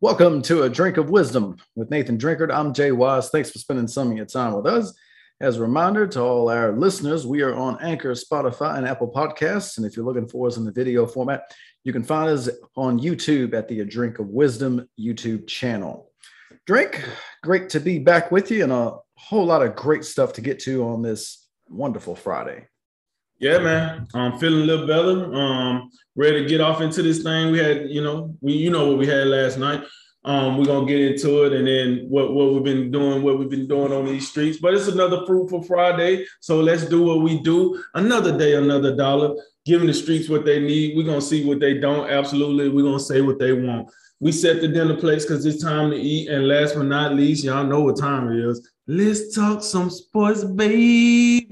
Welcome to A Drink of Wisdom with Nathan Drinkard. I'm Jay Wise. Thanks for spending some of your time with us. As a reminder to all our listeners, we are on Anchor, Spotify, and Apple Podcasts. And if you're looking for us in the video format, you can find us on YouTube at the A Drink of Wisdom YouTube channel. Drink, great to be back with you and a whole lot of great stuff to get to on this wonderful Friday. Yeah, man. I'm feeling a little better. Um, ready to get off into this thing. We had, you know, we you know what we had last night. Um, we're gonna get into it and then what, what we've been doing, what we've been doing on these streets. But it's another fruitful Friday. So let's do what we do. Another day, another dollar. Giving the streets what they need. We're gonna see what they don't. Absolutely. We're gonna say what they want. We set the dinner plates because it's time to eat. And last but not least, y'all know what time it is. Let's talk some sports, baby.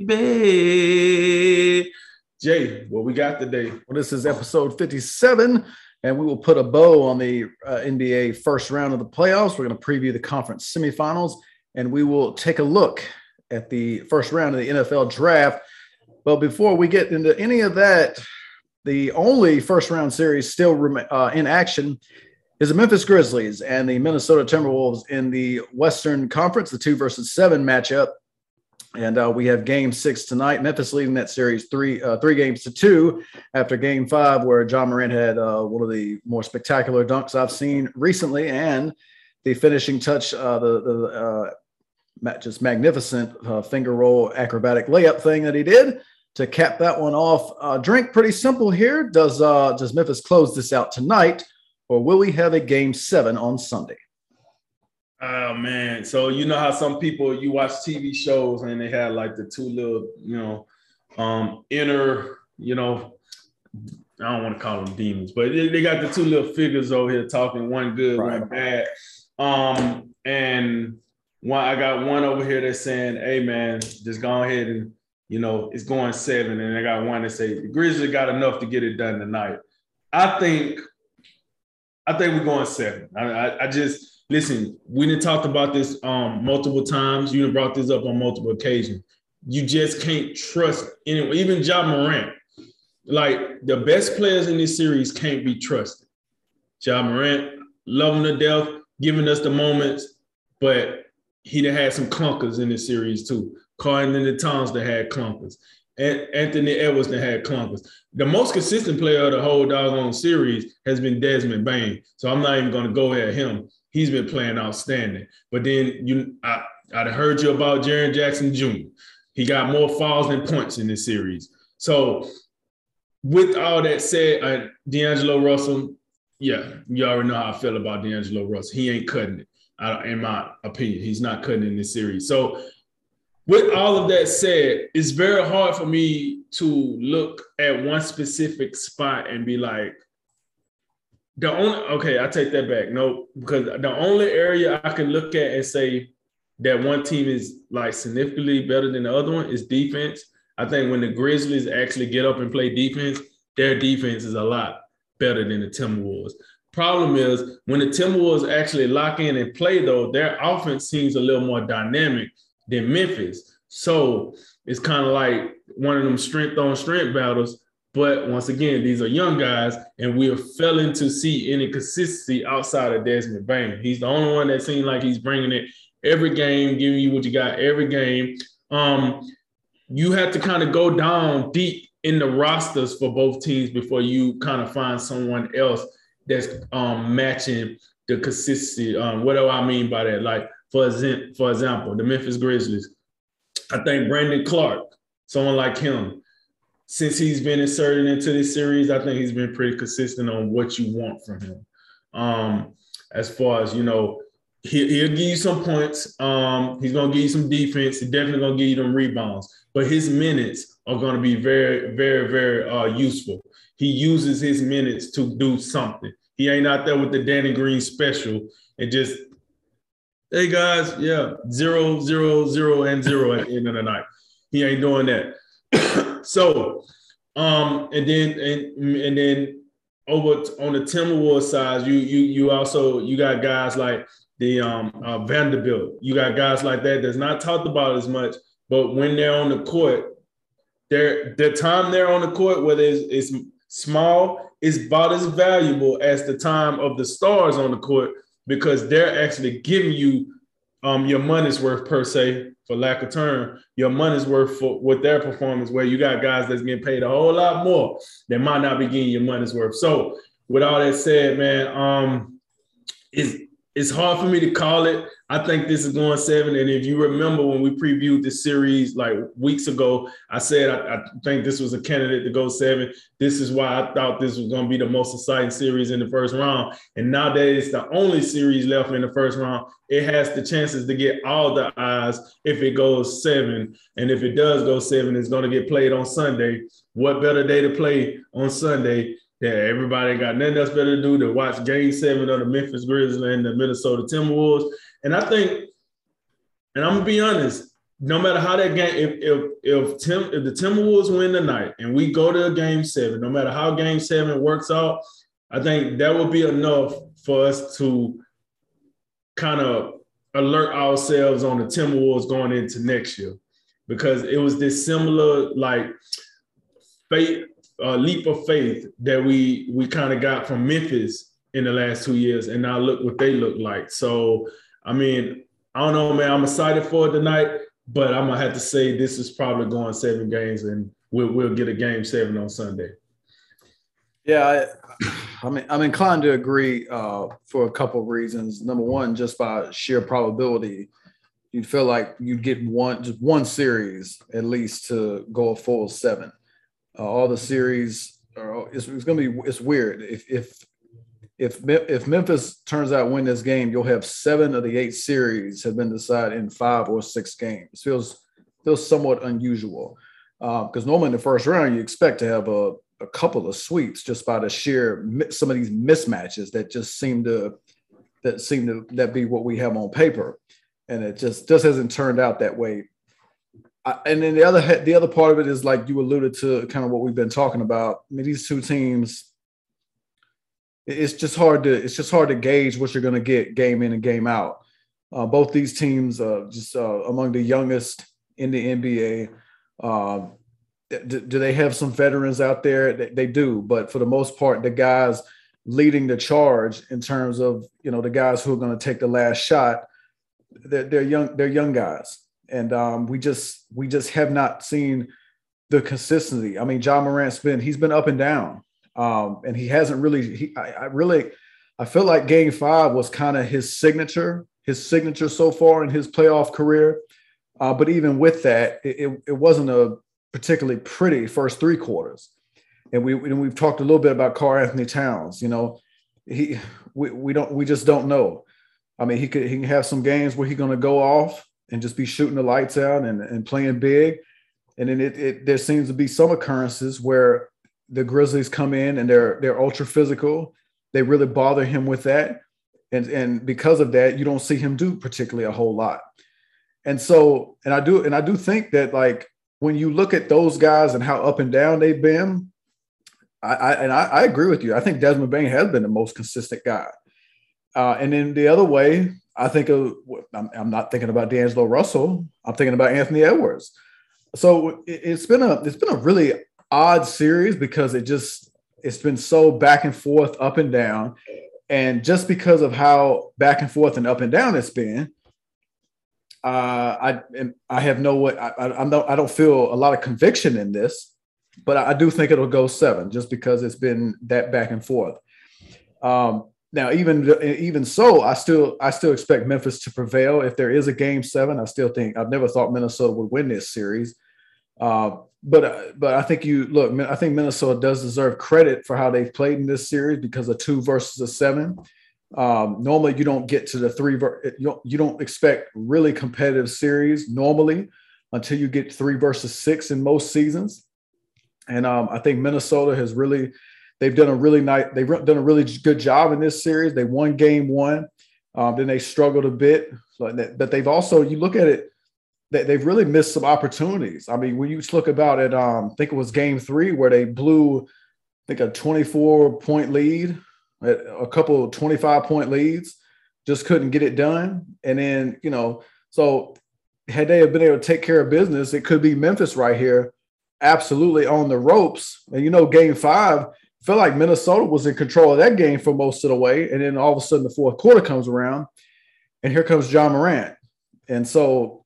Jay, what we got today? Well, this is episode 57, and we will put a bow on the uh, NBA first round of the playoffs. We're going to preview the conference semifinals, and we will take a look at the first round of the NFL draft. But before we get into any of that, the only first round series still uh, in action is the Memphis Grizzlies and the Minnesota Timberwolves in the Western Conference, the two versus seven matchup. And uh, we have Game Six tonight. Memphis leading that series three uh, three games to two after Game Five, where Ja Morant had uh, one of the more spectacular dunks I've seen recently, and the finishing touch, uh, the the uh, just magnificent uh, finger roll acrobatic layup thing that he did to cap that one off. drink pretty simple here. Does does Memphis close this out tonight? Or will we have a game seven on Sunday? Oh man, so you know how some people you watch TV shows and they have like the two little, you know, um, inner, you know, I don't want to call them demons, but they, they got the two little figures over here talking, one good, right. one bad. Um, and one I got one over here that's saying, "Hey man, just go ahead and you know it's going seven, and I got one that say the Grizzlies got enough to get it done tonight. I think I think we're going seven. I, I, I just listen. We didn't talked about this um, multiple times. You brought this up on multiple occasions. You just can't trust anyone, even Ja Morant. Like the best players in this series can't be trusted. Ja Morant, loving the death, giving us the moments, but he'd have had some clunkers in this series too. Karl-Anthony Towns that had clunkers. Anthony Edwards that had clunkers. The most consistent player of the whole doggone series has been Desmond Bane. So I'm not even going to go at him. He's been playing outstanding. But then you, I, I'd heard you about Jaren Jackson Jr. He got more fouls than points in this series. So with all that said, uh, D'Angelo Russell, yeah, you already know how I feel about D'Angelo Russell. He ain't cutting it, uh, in my opinion. He's not cutting in this series. So with all of that said, it's very hard for me to look at one specific spot and be like, the only okay, I take that back. No, because the only area I can look at and say that one team is like significantly better than the other one is defense. I think when the Grizzlies actually get up and play defense, their defense is a lot better than the Timberwolves. Problem is when the Timberwolves actually lock in and play, though, their offense seems a little more dynamic than Memphis. So it's kind of like one of them strength on strength battles. But once again, these are young guys, and we are failing to see any consistency outside of Desmond Bane. He's the only one that seems like he's bringing it every game, giving you what you got every game. Um, you have to kind of go down deep in the rosters for both teams before you kind of find someone else that's um, matching the consistency. Um, what do I mean by that? Like for, example, for example, the Memphis Grizzlies. I think Brandon Clarke, someone like him, since he's been inserted into this series, I think he's been pretty consistent on what you want from him. Um, as far as you know, he, will give you some points. Um, he's gonna give you some defense. He's definitely gonna give you them rebounds. But his minutes are gonna be very, very, very uh, useful. He uses his minutes to do something. He ain't out there with the Danny Green special and just hey guys, yeah, zero, zero, zero, and zero at the end of the night. He ain't doing that. so, um, and then and and then over on the Timberwolves side, you you you also you got guys like the um uh, Vanderbilt. You got guys like that that's not talked about as much, but when they're on the court, their the time they're on the court, whether it's, it's small, is about as valuable as the time of the stars on the court because they're actually giving you um, your money's worth per se, for lack of term, your money's worth for with their performance. Where you got guys that's getting paid a whole lot more that might not be getting your money's worth. So, with all that said, man, um, it's it's hard for me to call it. I think this is going seven. And if you remember when we previewed this series like weeks ago, I said I, I, think this was a candidate to go seven. This is why I thought this was going to be the most exciting series in the first round. And now that it's the only series left in the first round, it has the chances to get all the eyes if it goes seven. And if it does go seven, it's going to get played on Sunday. What better day to play on Sunday yeah, everybody got nothing else better to do than watch Game Seven of the Memphis Grizzlies and the Minnesota Timberwolves. And I think, and I'm gonna be honest, no matter how that game, if if if Tim if the Timberwolves win tonight and we go to a Game Seven, no matter how Game Seven works out, I think that will be enough for us to kind of alert ourselves on the Timberwolves going into next year because it was this similar like fate uh, leap of faith that we we kind of got from Memphis in the last two years, and now look what they look like. So, I mean, I don't know, man. I'm excited for it tonight, but I'm gonna have to say this is probably going seven games, and we'll we'll get a game seven on Sunday. Yeah, I, mean, I'm inclined to agree uh, for a couple of reasons. Number one, just by sheer probability, you'd feel like you'd get one just one series at least to go a full seven uh, all the series. Are, it's, it's going to be it's weird if if if if Memphis turns out win this game, you'll have seven of the eight series have been decided in five or six games. Feels feels somewhat unusual because uh, normally in the first round you expect to have a, a couple of sweeps just by the sheer some of these mismatches that just seem to that seem to that be what we have on paper, and it just just hasn't turned out that way and then the other the other part of it is like you alluded to kind of what we've been talking about. I mean, these two teams, it's just hard to it's just hard to gauge what you're going to get game in and game out. Uh, both these teams are just uh, among the youngest in the NBA. Uh, do, do, they have some veterans out there? They, they do, but for the most part, the guys leading the charge in terms of you know the guys who are going to take the last shot, they're, they're young. They're young guys and um, we just we just have not seen the consistency. I mean, Ja Morant's been he's been up and down, um, and he hasn't really. He, I, I really, I feel like Game Five was kind of his signature, his signature so far in his playoff career. Uh, but even with that, it, it wasn't a particularly pretty first three quarters. And we and we've talked a little bit about Karl-Anthony Towns. You know, he we, we don't we just don't know. I mean, he could he can have some games where he's going to go off and just be shooting the lights out and, and playing big. And then it, it there seems to be some occurrences where the Grizzlies come in and they're they're ultra physical. They really bother him with that. And, and because of that, you don't see him do particularly a whole lot. And so, and I do, and I do think that like when you look at those guys and how up and down they've been, I, I and I, I, agree with you. I think Desmond Bane has been the most consistent guy. Uh, and then the other way, I think of, I'm, I'm, not thinking about D'Angelo Russell. I'm thinking about Anthony Edwards. So it, it's been a it's been a really odd series because it just it's been so back and forth, up and down, and just because of how back and forth and up and down it's been, uh, I I have no I, I, not, I don't feel a lot of conviction in this, but I do think it'll go seven just because it's been that back and forth. Um, now even even so i still i still expect memphis to prevail. If there is a game seven i still think i've never thought minnesota would win this series. Uh, but but i think you look i think minnesota does deserve credit for how they've played in this series because of two versus a seven. Um, normally you don't get to the three ver- you, don't, you don't expect really competitive series normally until you get three versus six in most seasons. And um, i think minnesota has really They've done a really nice, they've done a really good job in this series. They won game one. Um, then they struggled a bit, but they've also, you look at it, they've really missed some opportunities. I mean, when you look about it, um, I think it was game three where they blew, I think a 24 point lead, a couple 25 point leads, just couldn't get it done. And then, you know, so had they have been able to take care of business, it could be Memphis right here, absolutely on the ropes. And you know, game five, felt like Minnesota was in control of that game for most of the way. And then all of a sudden the fourth quarter comes around and here comes Ja Morant. And so,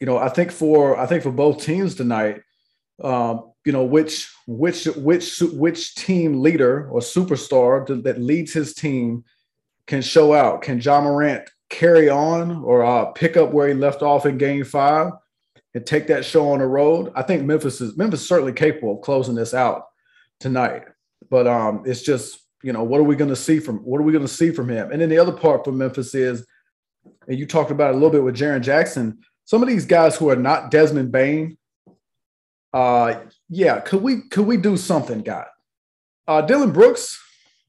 you know, I think for I think for both teams tonight, um, you know, which which which which team leader or superstar that leads his team can show out. Can Ja Morant carry on or uh, pick up where he left off in game five and take that show on the road? I think Memphis is Memphis is certainly capable of closing this out tonight. But um, it's just, you know, what are we going to see from what are we going to see from him? And then the other part for Memphis is, and you talked about a little bit with Jaren Jackson. Some of these guys who are not Desmond Bane, uh, yeah, could we could we do something, guy? Uh, Dillon Brooks,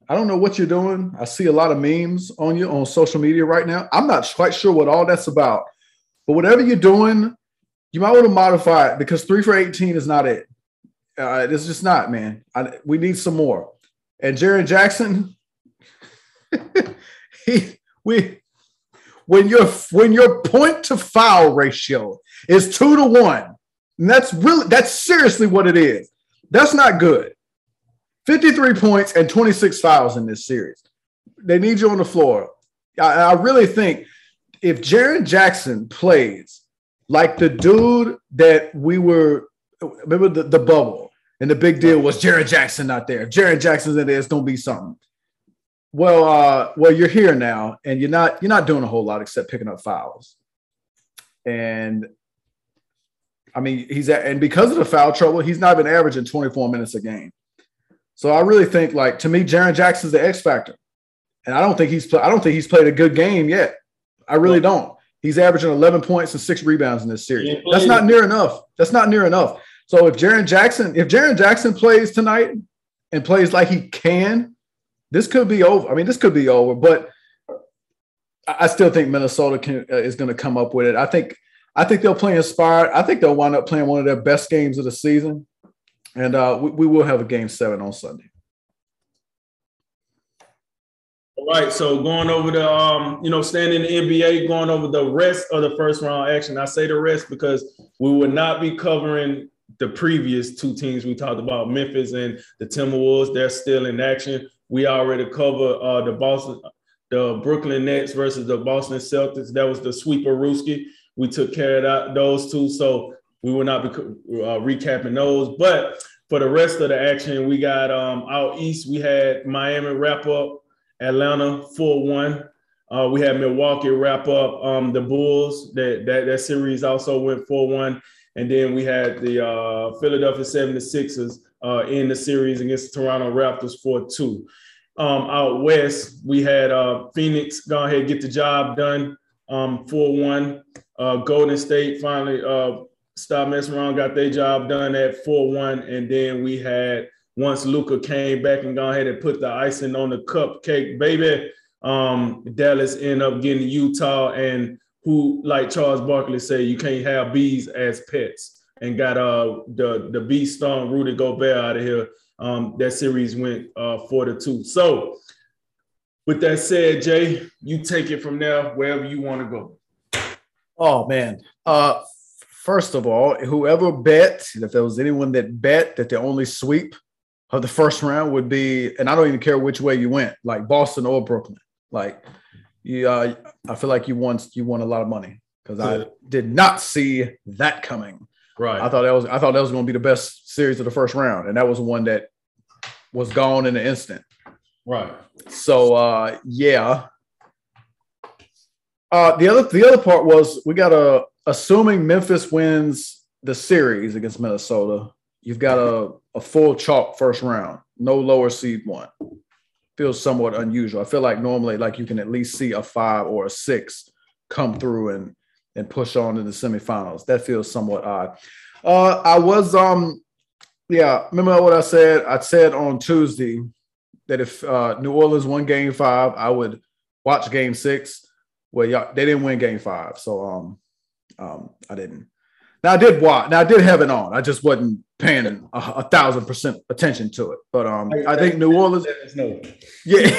I don't know what you're doing. I see a lot of memes on you on social media right now. I'm not quite sure what all that's about, but whatever you're doing, you might want to modify it because three for 18 is not it. Uh, it's just not, man. I, we need some more. And Jaren Jackson, he we when your when your point to foul ratio is two to one, and that's really that's seriously what it is. That's not good. 53 points and 26 fouls in this series. They need you on the floor. I, I really think if Jaren Jackson plays like the dude that we were, remember the, the bubble, and the big deal was Jaren Jackson not there. If Jaren Jackson's in there, it's gonna be something. Well, uh, well, you're here now, and you're not you're not doing a whole lot except picking up fouls. And I mean, he's at, and because of the foul trouble, he's not been averaging 24 minutes a game. So I really think, like to me, Jaren Jackson's the X factor, and I don't think he's I don't think he's played a good game yet. I really don't. He's averaging 11 points and six rebounds in this series. That's not near enough. That's not near enough. So if Jaren Jackson, if Jaren Jackson plays tonight and plays like he can, this could be over. I mean, this could be over, but I still think Minnesota can, uh, is going to come up with it. I think I think they'll play inspired. I think they'll wind up playing one of their best games of the season, and uh, we, we will have a game seven on Sunday. All right, so going over the, um, you know, staying in the NBA, going over the rest of the first round action. I say the rest because we will not be covering the previous two teams we talked about, Memphis and the Timberwolves, they're still in action. We already covered uh, the Boston, the Brooklyn Nets versus the Boston Celtics. That was the sweeper Rooski. We took care of those two, so we will not be uh, recapping those. But for the rest of the action, we got um, out east. We had Miami wrap up Atlanta four one. Uh, we had Milwaukee wrap up um, the Bulls. That, that that series also went four one. And then we had the uh, Philadelphia 76ers uh, in the series against the Toronto Raptors 4 2. Um, out west, we had uh, Phoenix go ahead get the job done um, 4 1. Uh, Golden State finally uh, stopped messing around, got their job done at 4 1. And then we had, once Luka came back and go ahead and put the icing on the cupcake, baby, um, Dallas ended up getting Utah and who, like Charles Barkley said, you can't have bees as pets, and got uh the the bee stung Rudy Gobert out of here. Um, that series went uh, four to two. So, with that said, Jay, you take it from there wherever you want to go. Oh man. Uh, first of all, whoever bet, if there was anyone that bet that the only sweep of the first round would be, and I don't even care which way you went, like Boston or Brooklyn. Like you, uh, I feel like you won you won a lot of money because I did not see that coming. Right. I thought that was I thought that was going to be the best series of the first round, and that was one that was gone in an instant. Right. So uh, yeah. Uh, the other the other part was we got a assuming Memphis wins the series against Minnesota, you've got a, a full chalk first round, no lower seed one feels somewhat unusual. I feel like normally, like you can at least see a five or a six come through and and push on in the semifinals. That feels somewhat odd. Uh, I was um, yeah. Remember what I said? I said on Tuesday that if uh, New Orleans won Game Five, I would watch Game Six. Well, y'all, they didn't win Game Five, so um, um, I didn't. Now I did watch. Now I did have it on. I just wasn't paying a, a thousand percent attention to it. But um, I think New Orleans. Yeah,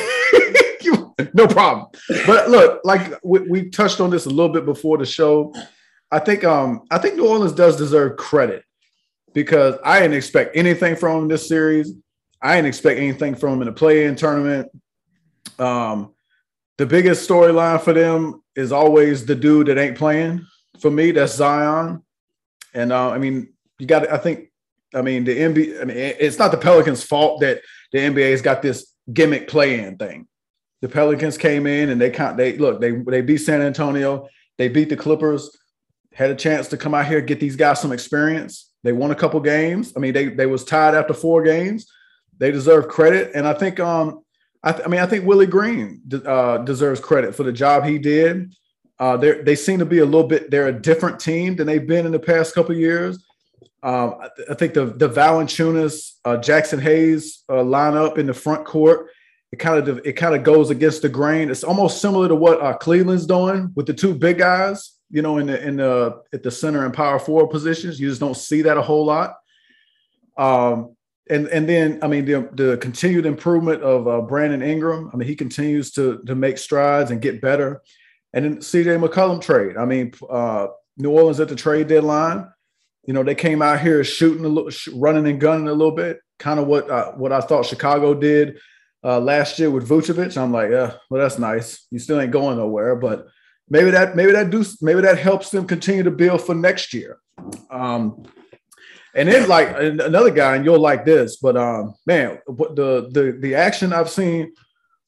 no problem. But look, like we, we touched on this a little bit before the show. I think um, I think New Orleans does deserve credit because I didn't expect anything from this series. I didn't expect anything from them in the play-in tournament. Um, the biggest storyline for them is always the dude that ain't playing. For me, that's Zion. And uh, I mean, you got. I think. I mean, the NBA. I mean, it's not the Pelicans' fault that the NBA's got this gimmick play-in thing. The Pelicans came in and they can't. They look. They they beat San Antonio. They beat the Clippers. Had a chance to come out here get these guys some experience. They won a couple games. I mean, they they was tied after four games. They deserve credit, and I think um I, th- I mean I think Willie Green uh, deserves credit for the job he did. Uh, they seem to be a little bit. They're a different team than they've been in the past couple years. Um, I, th- I, think the the Valanciunas, uh, Jaxson Hayes uh, lineup in the front court. It kind of it kind of goes against the grain. It's almost similar to what uh, Cleveland's doing with the two big guys. You know, in the in the at the center and power forward positions, you just don't see that a whole lot. Um, and and then I mean the the continued improvement of uh, Brandon Ingram. I mean he continues to to make strides and get better. And then CJ McCollum trade. I mean uh, New Orleans at the trade deadline. You know they came out here shooting a little, running and gunning a little bit. Kind of what uh, what I thought Chicago did uh, last year with Vucevic. I'm like, yeah, well that's nice. You still ain't going nowhere, but maybe that maybe that do maybe that helps them continue to build for next year. Um, and then like another guy, and you'll like this, but um, man, the the the action I've seen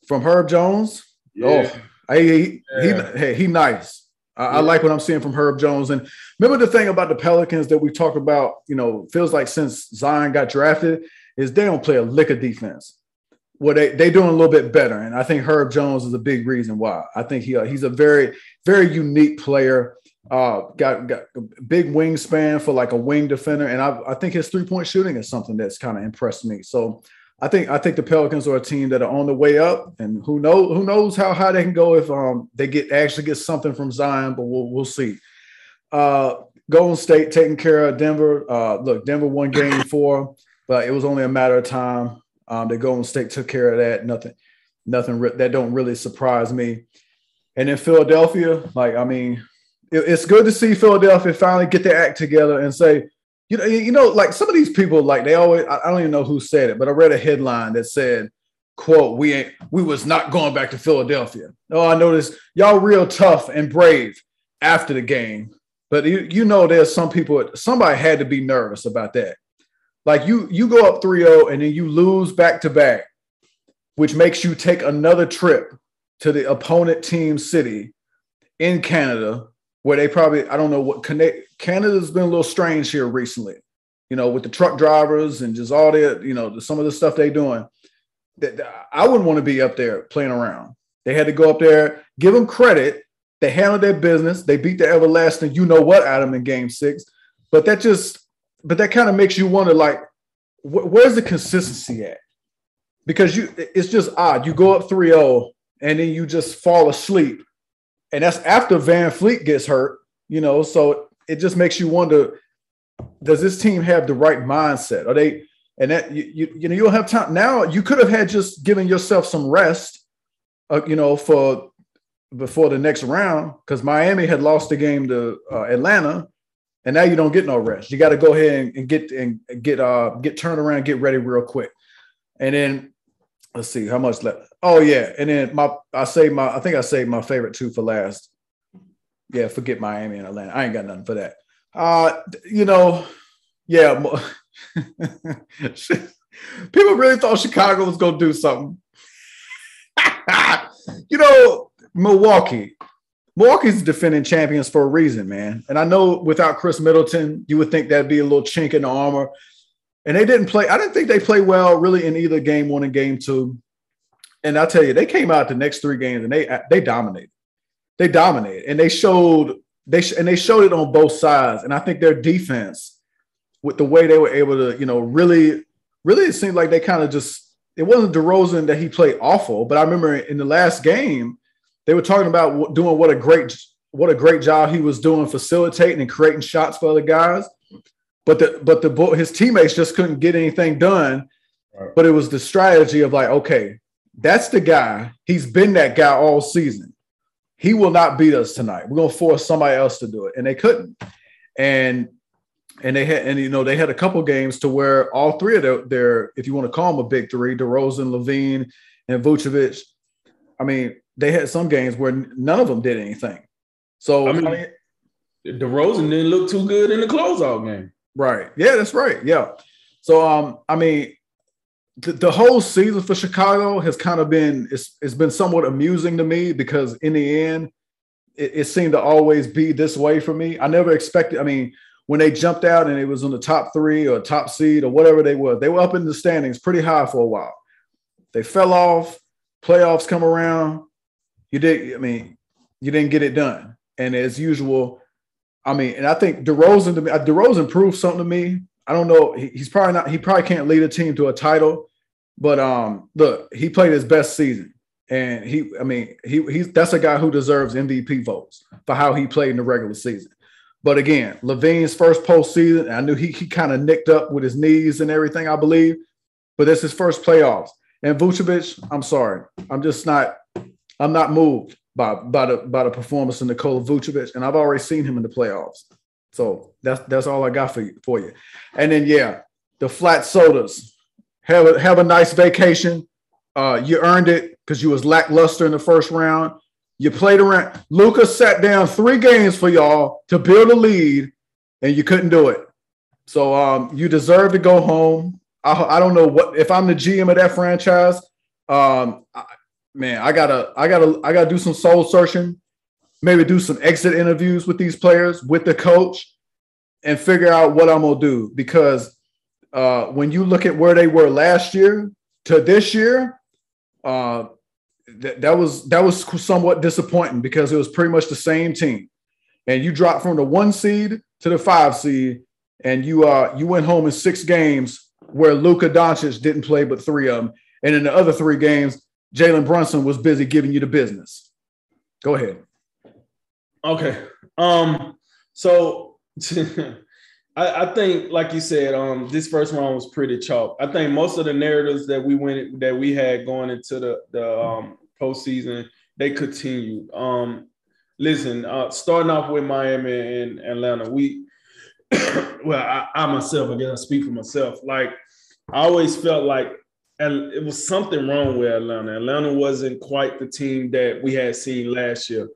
from Herb Jones, yeah. oh, he yeah. he, he nice. I, yeah. I, like what I'm seeing from Herb Jones. And remember the thing about the Pelicans that we talked about, you know, feels like since Zion got drafted, is they don't play a lick of defense. Well, they they doing a little bit better, and I think Herb Jones is a big reason why. I think he he's a very very unique player. Uh, got got a big wingspan for like a wing defender, and I, I think his three point shooting is something that's kind of impressed me. So I think I think the Pelicans are a team that are on the way up, and who knows who knows how high they can go if um they get actually get something from Zion, but we'll we'll see. Uh, Golden State taking care of Denver. Uh, look, Denver won Game Four, but it was only a matter of time. Um, the Golden State took care of that. Nothing, nothing re- that don't really surprise me. And in Philadelphia, like I mean, it's good to see Philadelphia finally get their act together and say, you know, you know, like some of these people, like they always, I don't even know who said it, but I read a headline that said, quote, we ain't, we was not going back to Philadelphia. Oh, I noticed y'all real tough and brave after the game. But you, you know, there's some people, somebody had to be nervous about that. Like you, you go up 3-0 and then you lose back to back, which makes you take another trip to the opponent team city in Canada where they probably I don't know what Canada's been a little strange here recently, you know, with the truck drivers and just all the you know some of the stuff they're doing. That I wouldn't want to be up there playing around. They had to go up there, give them credit. They handled their business. They beat the everlasting, you know what, Adam in Game Six. But that just, but that kind of makes you wonder, like, wh- where's the consistency at? Because you, it's just odd. You go up 3-0 and then you just fall asleep and that's after VanVleet gets hurt, you know. So it just makes you wonder: Does this team have the right mindset? Are they? And that you you, you know you don't have time now. You could have had just given yourself some rest, uh, you know, for before the next round because Miami had lost the game to uh, Atlanta, and now you don't get no rest. You got to go ahead and, and get and get uh get turned around, get ready real quick, and then let's see how much left. Oh yeah, and then my I say my I think I saved my favorite two for last. Yeah, forget Miami and Atlanta. I ain't got nothing for that. Uh, you know, yeah. People really thought Chicago was gonna do something. you know, Milwaukee. Milwaukee's defending champions for a reason, man. And I know without Khris Middleton, you would think that'd be a little chink in the armor. And they didn't play. I didn't think they played well really in either game one and game two. And I'll tell you, they came out the next three games and they they dominated. They dominated, and they showed they sh- and they showed it on both sides. And I think their defense, with the way they were able to, you know, really, really, it seemed like they kind of just. It wasn't DeRozan that he played awful, but I remember in the last game they were talking about doing what a great what a great job he was doing facilitating and creating shots for other guys. But the but the his teammates just couldn't get anything done. Right. But it was the strategy of like, okay, that's the guy. He's been that guy all season. He will not beat us tonight. We're gonna force somebody else to do it, and they couldn't. And and they had and you know they had a couple games to where all three of their, their if you want to call them a big three, DeRozan, LaVine, and Vucevic. I mean, they had some games where none of them did anything. So I mean, I mean DeRozan didn't look too good in the closeout game. Right. Yeah, that's right. Yeah. So um, I mean, the, the whole season for Chicago has kind of been it's it's been somewhat amusing to me because in the end, it, it seemed to always be this way for me. I never expected. I mean, when they jumped out and it was in the top three or top seed or whatever they were, they were up in the standings pretty high for a while. They fell off. Playoffs come around. You did. I mean, you didn't get it done. And as usual, I mean, and I think DeRozan to me, DeRozan proved something to me. I don't know. he's probably not. He probably can't lead a team to a title, but um, look, he played his best season, and he. I mean, he he's that's a guy who deserves MVP votes for how he played in the regular season. But again, LaVine's first postseason, I knew he he kind of nicked up with his knees and everything, I believe. But this is his first playoffs. And Vucevic, I'm sorry, I'm just not. I'm not moved by by the by the performance of Nikola Vucevic, and I've already seen him in the playoffs. So that's that's all I got for you for you. And then yeah, the flat sodas. Have a have a nice vacation. Uh, you earned it because you was lackluster in the first round. You played around. Lucas sat down three games for y'all to build a lead, and you couldn't do it. So um, you deserve to go home. I, I don't know what if I'm the GM of that franchise. Um, man, I gotta, I gotta, I gotta do some soul searching. Maybe do some exit interviews with these players, with the coach, and figure out what I'm gonna do. Because uh, when you look at where they were last year to this year, uh, th- that was that was somewhat disappointing because it was pretty much the same team, and you dropped from the one seed to the five seed, and you uh you went home in six games where Luka Doncic didn't play but three of them, and in the other three games, Jalen Brunson was busy giving you the business. Go ahead. Okay. Um, so I, I, think, like you said, um, this first round was pretty chalk. I think most of the narratives that we went that we had going into the the um, postseason, they continued. Um, listen, uh, starting off with Miami and Atlanta, we well, I, I myself, guess I speak for myself. Like I always felt like and it was something wrong with Atlanta. Atlanta wasn't quite the team that we had seen last year.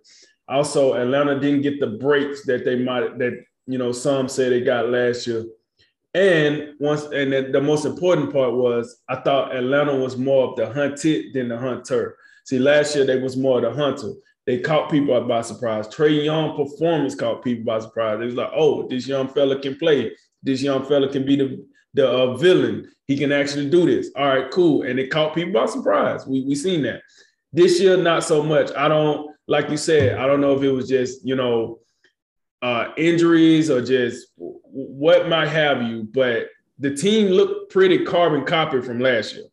Also, Atlanta didn't get the breaks that they might that you know some say they got last year. And once and the, the most important part was I thought Atlanta was more of the hunted than the hunter. See, last year they was more of the hunter. They caught people by surprise. Trae Young performance caught people by surprise. It was like, oh, this young fella can play. This young fella can be the the uh, villain. He can actually do this. All right, cool. And it caught people by surprise. We we seen that. This year, not so much. I don't like you said. I don't know if it was just you know uh, injuries or just what might have you, but the team looked pretty carbon copy from last year.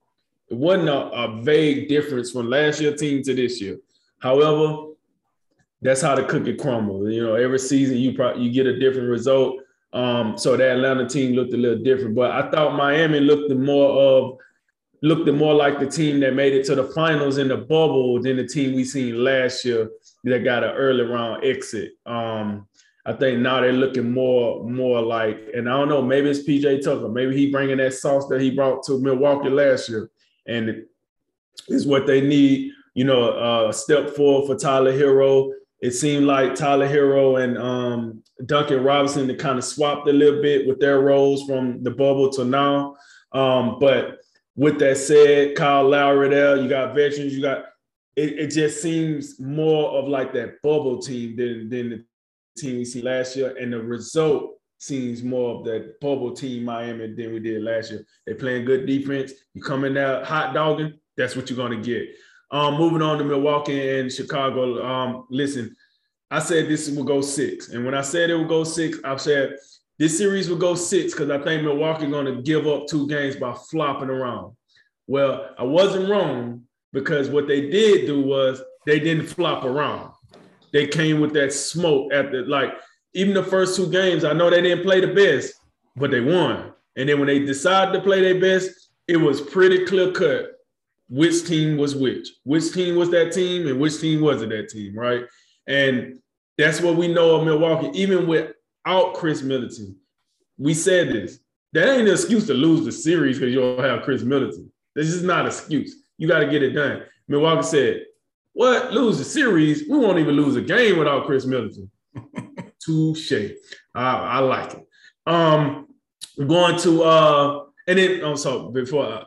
It wasn't a, a vague difference from last year team to this year. However, that's how the cookie crumbles. You know, every season you probably you get a different result. Um, so that Atlanta team looked a little different, but I thought Miami looked more of looked more like the team that made it to the finals in the bubble than the team we seen last year that got an early round exit. Um, I think now they're looking more more like, and I don't know, maybe it's PJ Tucker, maybe he bringing that sauce that he brought to Milwaukee last year, and is what they need. You know, uh, step forward for Tyler Herro. it seemed like Tyler Herro and um, Duncan Robinson to kind of swapped a little bit with their roles from the bubble to now. Um, but with that said, Kyle Lowry there, you got veterans, you got it, it just seems more of like that bubble team than, than the team we see last year. And the result seems more of that bubble team Miami than we did last year. They're playing good defense. You in there hot dogging, that's what you're gonna get. Um, moving on to Milwaukee and Chicago. Um, listen, I said this will go six, and when I said it will go six, I said this series will go six because I think Milwaukee going to give up two games by flopping around. Well, I wasn't wrong because what they did do was they didn't flop around. They came with that smoke the like even the first two games. I know they didn't play the best, but they won. And then when they decided to play their best, it was pretty clear cut which team was which, which team was that team, and which team wasn't that team, right? And that's what we know of Milwaukee. Even without Khris Middleton, We said this. That ain't an excuse to lose the series because you don't have Khris Middleton. This is not an excuse. You got to get it done. Milwaukee said, What? Lose a series? We won't even lose a game without Khris Middleton. Touche. I, I like it. Um, we're going to uh, and then oh, so before uh,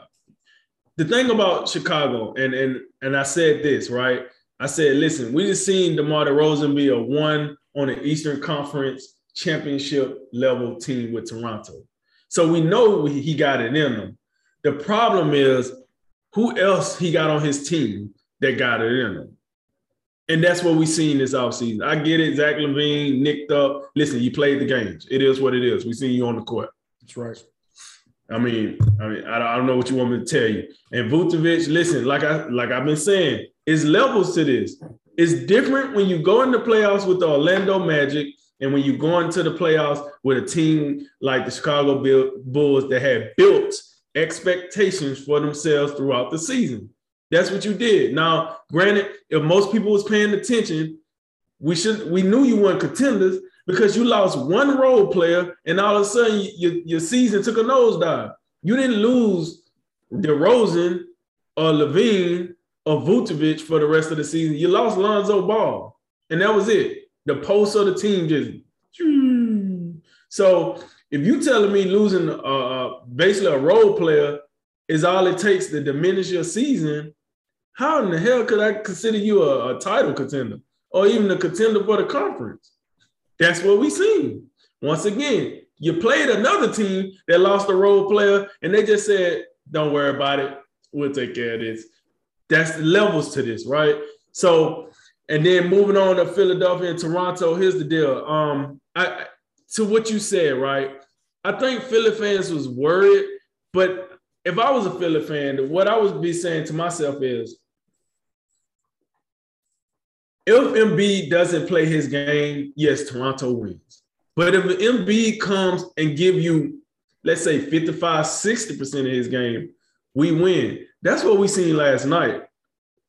the thing about Chicago, and and and I said this right. I said, listen, we just seen DeMar DeRozan be a one on the Eastern Conference championship level team with Toronto. So we know he got it in him. The problem is who else he got on his team that got it in him. And that's what we've seen this offseason. I get it. Zach LaVine nicked up. Listen, you played the games. It is what it is. We seen you on the court. That's right. I mean, I mean, I don't know what you want me to tell you. And Vucevic, listen, like I like I've been saying, it's levels to this. It's different when you go into playoffs with the Orlando Magic and when you go into the playoffs with a team like the Chicago Bulls that have built expectations for themselves throughout the season. That's what you did. Now, granted, if most people was paying attention, we should we knew you weren't contenders because you lost one role player and all of a sudden your, your season took a nosedive. You didn't lose DeRozan or LaVine or Vucevic for the rest of the season. You lost Lonzo Ball, and that was it. The pulse of the team just. So if you telling me losing uh, uh, basically a role player is all it takes to diminish your season, how in the hell could I consider you a, a title contender or even a contender for the conference? That's what we seen. Once again, you played another team that lost a role player, and they just said, "Don't worry about it. We'll take care of this." That's the levels to this, right? So, and then moving on to Philadelphia and Toronto. Here's the deal. Um, I to what you said, right? I think Philly fans was worried, but if I was a Philly fan, what I would be saying to myself is, if Embiid doesn't play his game, yes, Toronto wins. But if Embiid comes and give you, let's say 55, 60% of his game, we win. That's what we seen last night.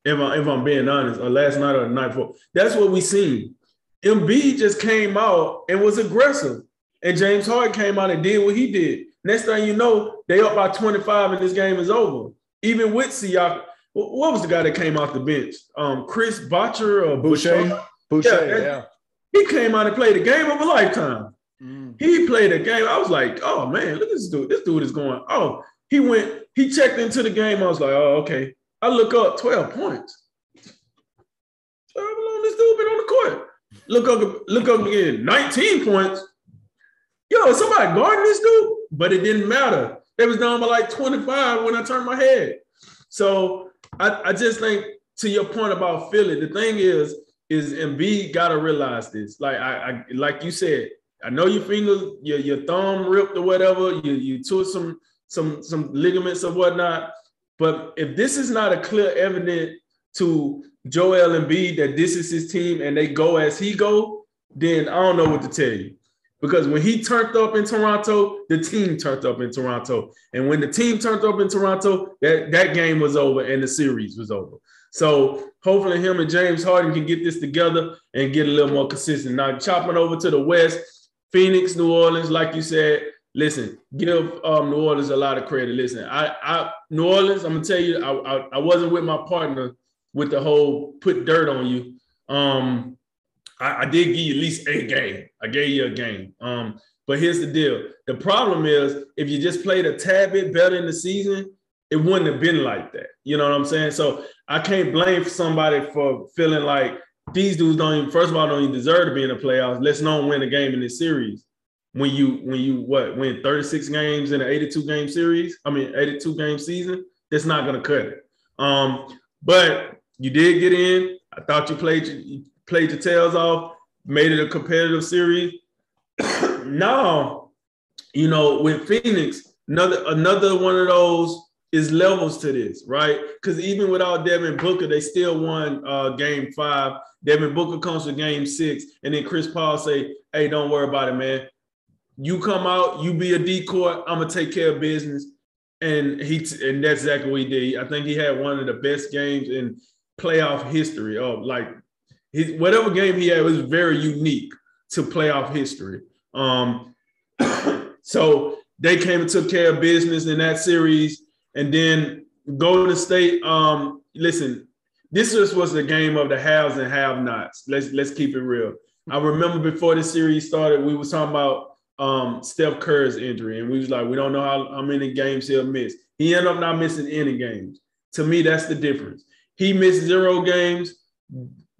If, I, if I'm being honest, or last night or the night before. That's what we seen. Embiid just came out and was aggressive. And James Harden came out and did what he did. Next thing you know, they up by 25 and this game is over. Even with Siakam, what was the guy that came off the bench? Um, Chris Boucher or Boucher? Boucher, yeah, yeah. He came out and played a game of a lifetime. Mm. He played a game. I was like, oh man, look at this dude. This dude is going. Oh, he went, he checked into the game. I was like, oh, okay. I look up 12 points. How long this dude been on the court? Look up, look up again, 19 points. Yo, somebody guarding this dude, but it didn't matter. They was down by like 25 when I turned my head. So I, I just think to your point about Philly, the thing is, is Embiid gotta realize this. Like I, I like you said, I know your fingers, your, your thumb ripped or whatever, you you tore some some some ligaments or whatnot. But if this is not a clear evidence to Joel Embiid that this is his team and they go as he go, then I don't know what to tell you. Because when he turned up in Toronto, the team turned up in Toronto. And when the team turned up in Toronto, that, that game was over and the series was over. So hopefully him and James Harden can get this together and get a little more consistent. Now chopping over to the West, Phoenix, New Orleans, like you said, listen, give um, New Orleans a lot of credit. Listen, I, I New Orleans, I'm gonna tell you, I, I, I wasn't with my partner with the whole put dirt on you. Um, I, I, did give you at least a game. I gave you a game. Um, but here's the deal: the problem is if you just played a tad bit better in the season, it wouldn't have been like that. You know what I'm saying? So I can't blame somebody for feeling like these dudes don't even, first of all, don't even deserve to be in the playoffs. Let's not win a game in this series. When you when you what win 36 games in an 82 game series, I mean 82 game season, that's not gonna cut it. Um, but you did get in. I thought you played played your tails off, made it a competitive series. now, you know, with Phoenix, another another one of those is levels to this, right? Because even without Devin Booker, they still won uh, game five. Devin Booker comes to game six, and then Chris Paul say, "Hey, don't worry about it, man. You come out, you be a decoy. I'm gonna take care of business." And he and that's exactly what he did. I think he had one of the best games in playoff history. Oh, like his whatever game he had was very unique to playoff history. Um, So they came and took care of business in that series. And then Golden State, um, listen, this just was the game of the haves and have-nots. Let's let's keep it real. I remember before the series started, we was talking about um, Steph Curry's injury, and we was like, we don't know how, how many games he'll miss. He ended up not missing any games. To me, that's the difference. He missed zero games.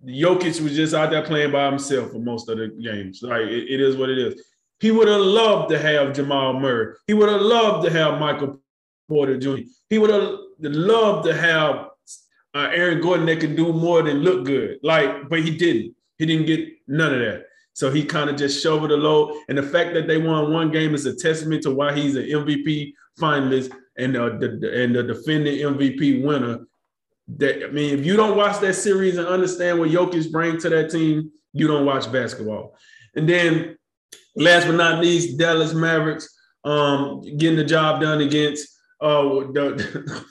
Jokic was just out there playing by himself for most of the games. Like it, it is what it is. He would have loved to have Jamal Murray. He would have loved to have Michael Porter Jr. He would have loved to have uh, Aaron Gordon that could do more than look good. Like, but he didn't. He didn't get none of that. So he kind of just shoveled the load. And the fact that they won one game is a testament to why he's an MVP finalist and uh, the, and the defending MVP winner. That I mean, if you don't watch that series and understand what Jokic brings to that team, you don't watch basketball. And then, last but not least, Dallas Mavericks um, getting the job done against uh, the,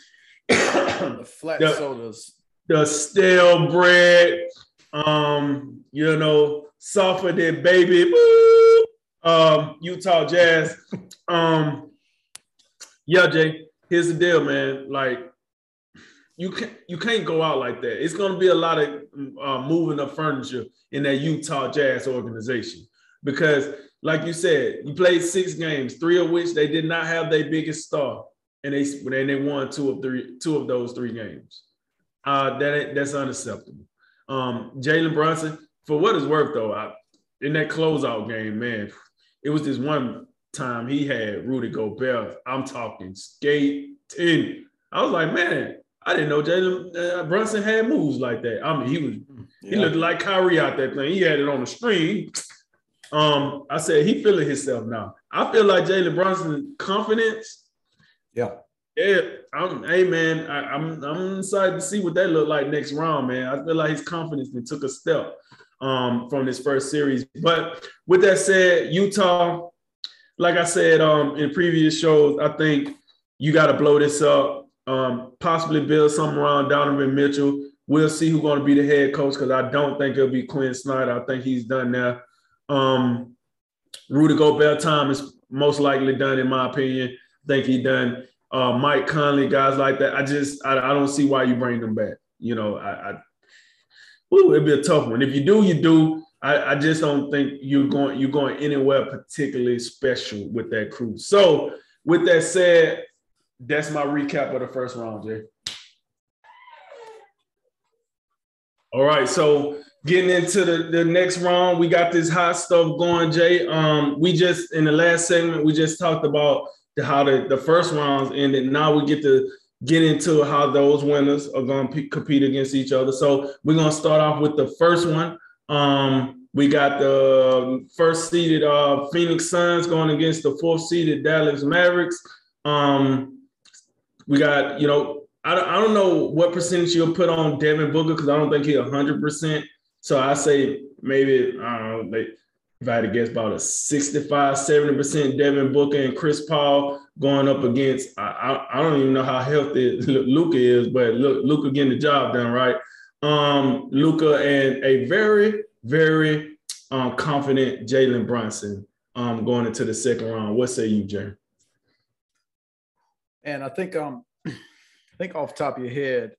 the flat the, sodas, the stale bread, um, you know, softer than baby, um, Utah Jazz. Um, yeah, Jay, here's the deal, man. Like, you can't you can't go out like that. It's gonna be a lot of uh, moving of furniture in that Utah Jazz organization because, like you said, you played six games, three of which they did not have their biggest star, and they and they won two of three two of those three games. Uh, that that's unacceptable. Um, Jalen Brunson, for what it's worth, though, I, in that closeout game, man, it was this one time he had Rudy Gobert. I'm talking skating. I was like, man, I didn't know Jalen uh, Brunson had moves like that. I mean, he was yeah. he looked like Kyrie out there playing. He had it on the screen. Um, I said he feeling himself now. I feel like Jalen Brunson confidence. Yeah. Yeah, I'm. Hey man, I, am I'm, I'm excited to see what that look like next round, man. I feel like his confidence took a step um, from this first series. But with that said, Utah, like I said um, in previous shows, I think you got to blow this up. Um, possibly build something around Donovan Mitchell. We'll see who's going to be the head coach because I don't think it'll be Quinn Snyder. I think he's done now. Um, Rudy Gobert time is most likely done, in my opinion. I think he done. Uh, Mike Conley, guys like that. I just I, I don't see why you bring them back. You know, I, I it'd be a tough one. If you do, you do. I, I just don't think you're going you're going anywhere particularly special with that crew. So with that said, that's my recap of the first round, Jay. All right, so getting into the, the next round, we got this hot stuff going, Jay. Um, we just in the last segment, we just talked about the, how the, the first rounds ended. Now we get to get into how those winners are going to compete against each other. So we're going to start off with the first one. Um, we got the first seeded uh, Phoenix Suns going against the fourth seeded Dallas Mavericks. Um, we got, you know, I don't, I don't know what percentage you'll put on Devin Booker because I don't think he's 100%. So I say maybe, I don't know, if I had to guess about a 65, 70% Devin Booker and Chris Paul going up against, I, I, I don't even know how healthy Luka is, but look, Luka getting the job done, right? Um, Luka and a very, very um, confident Jalen Brunson um, going into the second round. What say you, Jay? And I think um, I think off top of your head,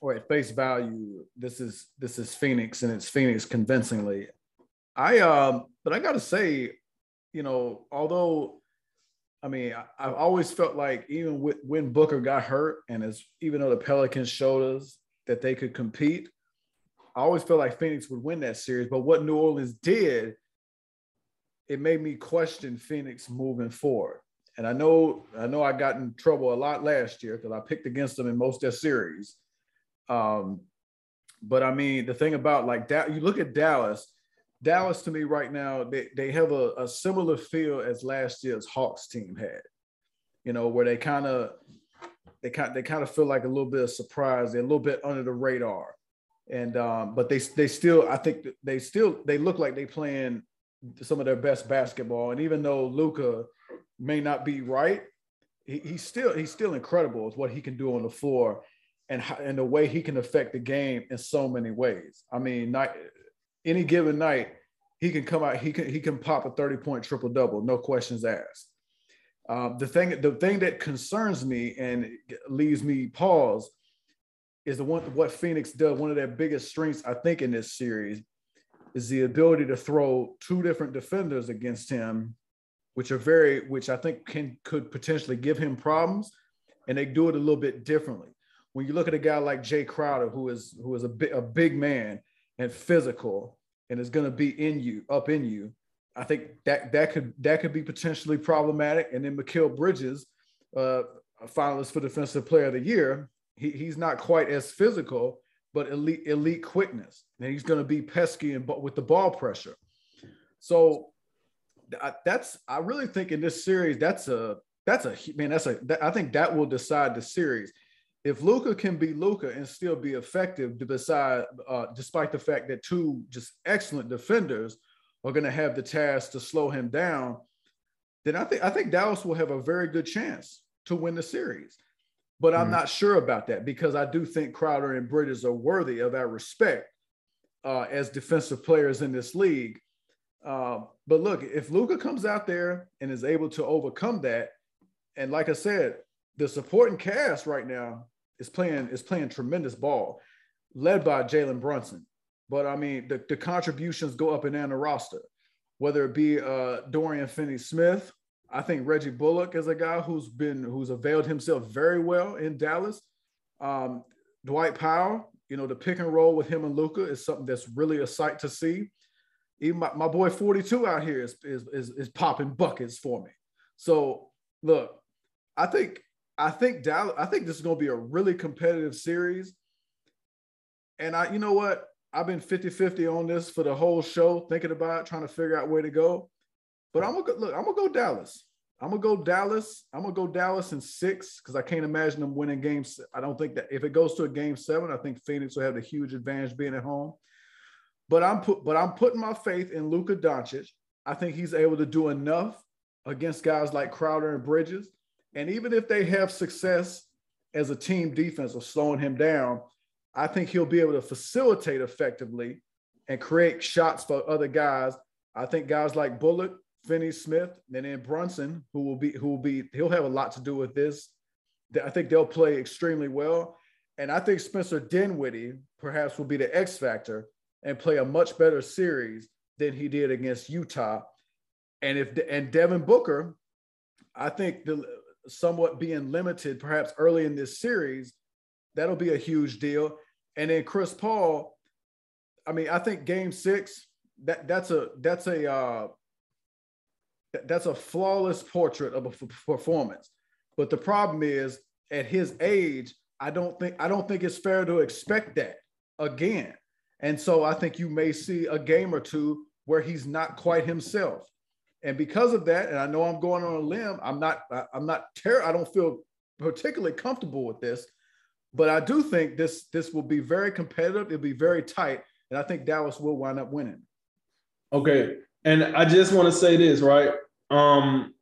or at face value, this is this is Phoenix and it's Phoenix convincingly. I um, but I gotta say, you know, although I mean, I, have always felt like even with, when Booker got hurt, and as even though the Pelicans showed us that they could compete, I always felt like Phoenix would win that series. But what New Orleans did, it made me question Phoenix moving forward. And I know, I know, I got in trouble a lot last year because I picked against them in most of their series. Um, but I mean, the thing about like that, you look at Dallas Dallas to me right now, they, they have a, a similar feel as last year's Hawks team had, you know, where they kind of they kind they kind of feel like a little bit of surprise. They're a little bit under the radar, and um, but they they still I think they still they look like they playing some of their best basketball. And even though Luka may not be right, he, he's still he's still incredible with what he can do on the floor, and and the way he can affect the game in so many ways. I mean, not any given night, he can come out, he can he can pop a 30 point triple double, no questions asked. Um, the thing the thing that concerns me and leaves me pause is the one what Phoenix does. One of their biggest strengths, I think, in this series is the ability to throw two different defenders against him, which are very, which I think can could potentially give him problems, and they do it a little bit differently. When you look at a guy like Jae Crowder, who is who is a, bi- a big man and physical, and is going to be in you, up in you, I think that that could that could be potentially problematic. And then Mikal Bridges, uh, a finalist for Defensive Player of the Year, he, he's not quite as physical, but elite elite quickness, and he's going to be pesky and but with the ball pressure. So that's I really think in this series that's a that's a man that's a that, I think that will decide the series. If Luka can be Luka and still be effective, to decide, uh, despite the fact that two just excellent defenders are going to have the task to slow him down, then I think I think Dallas will have a very good chance to win the series. But I'm mm not sure about that because I do think Crowder and Bridges are worthy of our respect uh, as defensive players in this league. Uh, but look, if Luka comes out there and is able to overcome that, and like I said, the supporting cast right now is playing is playing tremendous ball, led by Jalen Brunson. But I mean, the, the contributions go up and down the roster, whether it be uh, Dorian Finney-Smith, I think Reggie Bullock is a guy who's been who's availed himself very well in Dallas. Um, Dwight Powell, you know, the pick and roll with him and Luka is something that's really a sight to see. Even my, my boy 42 out here is, is, is, is popping buckets for me. So look, I think I think Dallas, I think this is gonna be a really competitive series. And I, you know what? I've been 50-50 on this for the whole show, thinking about it, trying to figure out where to go. But I'm gonna go, look. I'm gonna go Dallas. I'm gonna go Dallas. I'm gonna go Dallas in six because I can't imagine them winning games. I don't think that if it goes to a game seven, I think Phoenix will have the huge advantage being at home. But I'm put, but I'm putting my faith in Luka Doncic. I think he's able to do enough against guys like Crowder and Bridges. And even if they have success as a team defense of slowing him down, I think he'll be able to facilitate effectively and create shots for other guys. I think guys like Bullock Finney Smith, and then Brunson, who will be who will be he'll have a lot to do with this. I think they'll play extremely well, and I think Spencer Dinwiddie perhaps will be the X factor and play a much better series than he did against Utah. And if and Devin Booker, I think the somewhat being limited perhaps early in this series, that'll be a huge deal. And then Chris Paul, I mean, I think Game Six that that's a that's a uh, that's a flawless portrait of a performance. But the problem is, at his age, I don't think I don't think it's fair to expect that again. And so I think you may see a game or two where he's not quite himself. And because of that, and I know I'm going on a limb, I'm not I'm not ter- I don't feel particularly comfortable with this, but I do think this this will be very competitive. It'll be very tight, and I think Dallas will wind up winning. Okay, and I just want to say this, right? Um,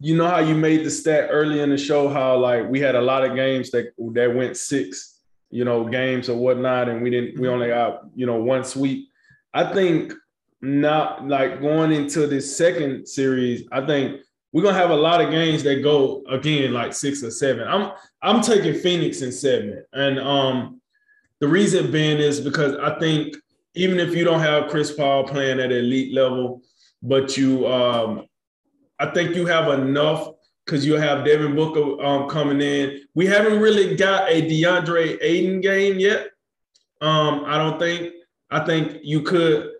you know how you made the stat early in the show, how like we had a lot of games that that went six, you know, games or whatnot, and we didn't we only got, you know, one sweep. I think not like going into this second series, I think we're gonna have a lot of games that go again like six or seven. I'm I'm taking Phoenix in seven. And um the reason being is because I think even if you don't have Chris Paul playing at elite level, but you um, I think you have enough because you have Devin Booker um, coming in. We haven't really got a DeAndre Ayton game yet. Um, I don't think. I think you could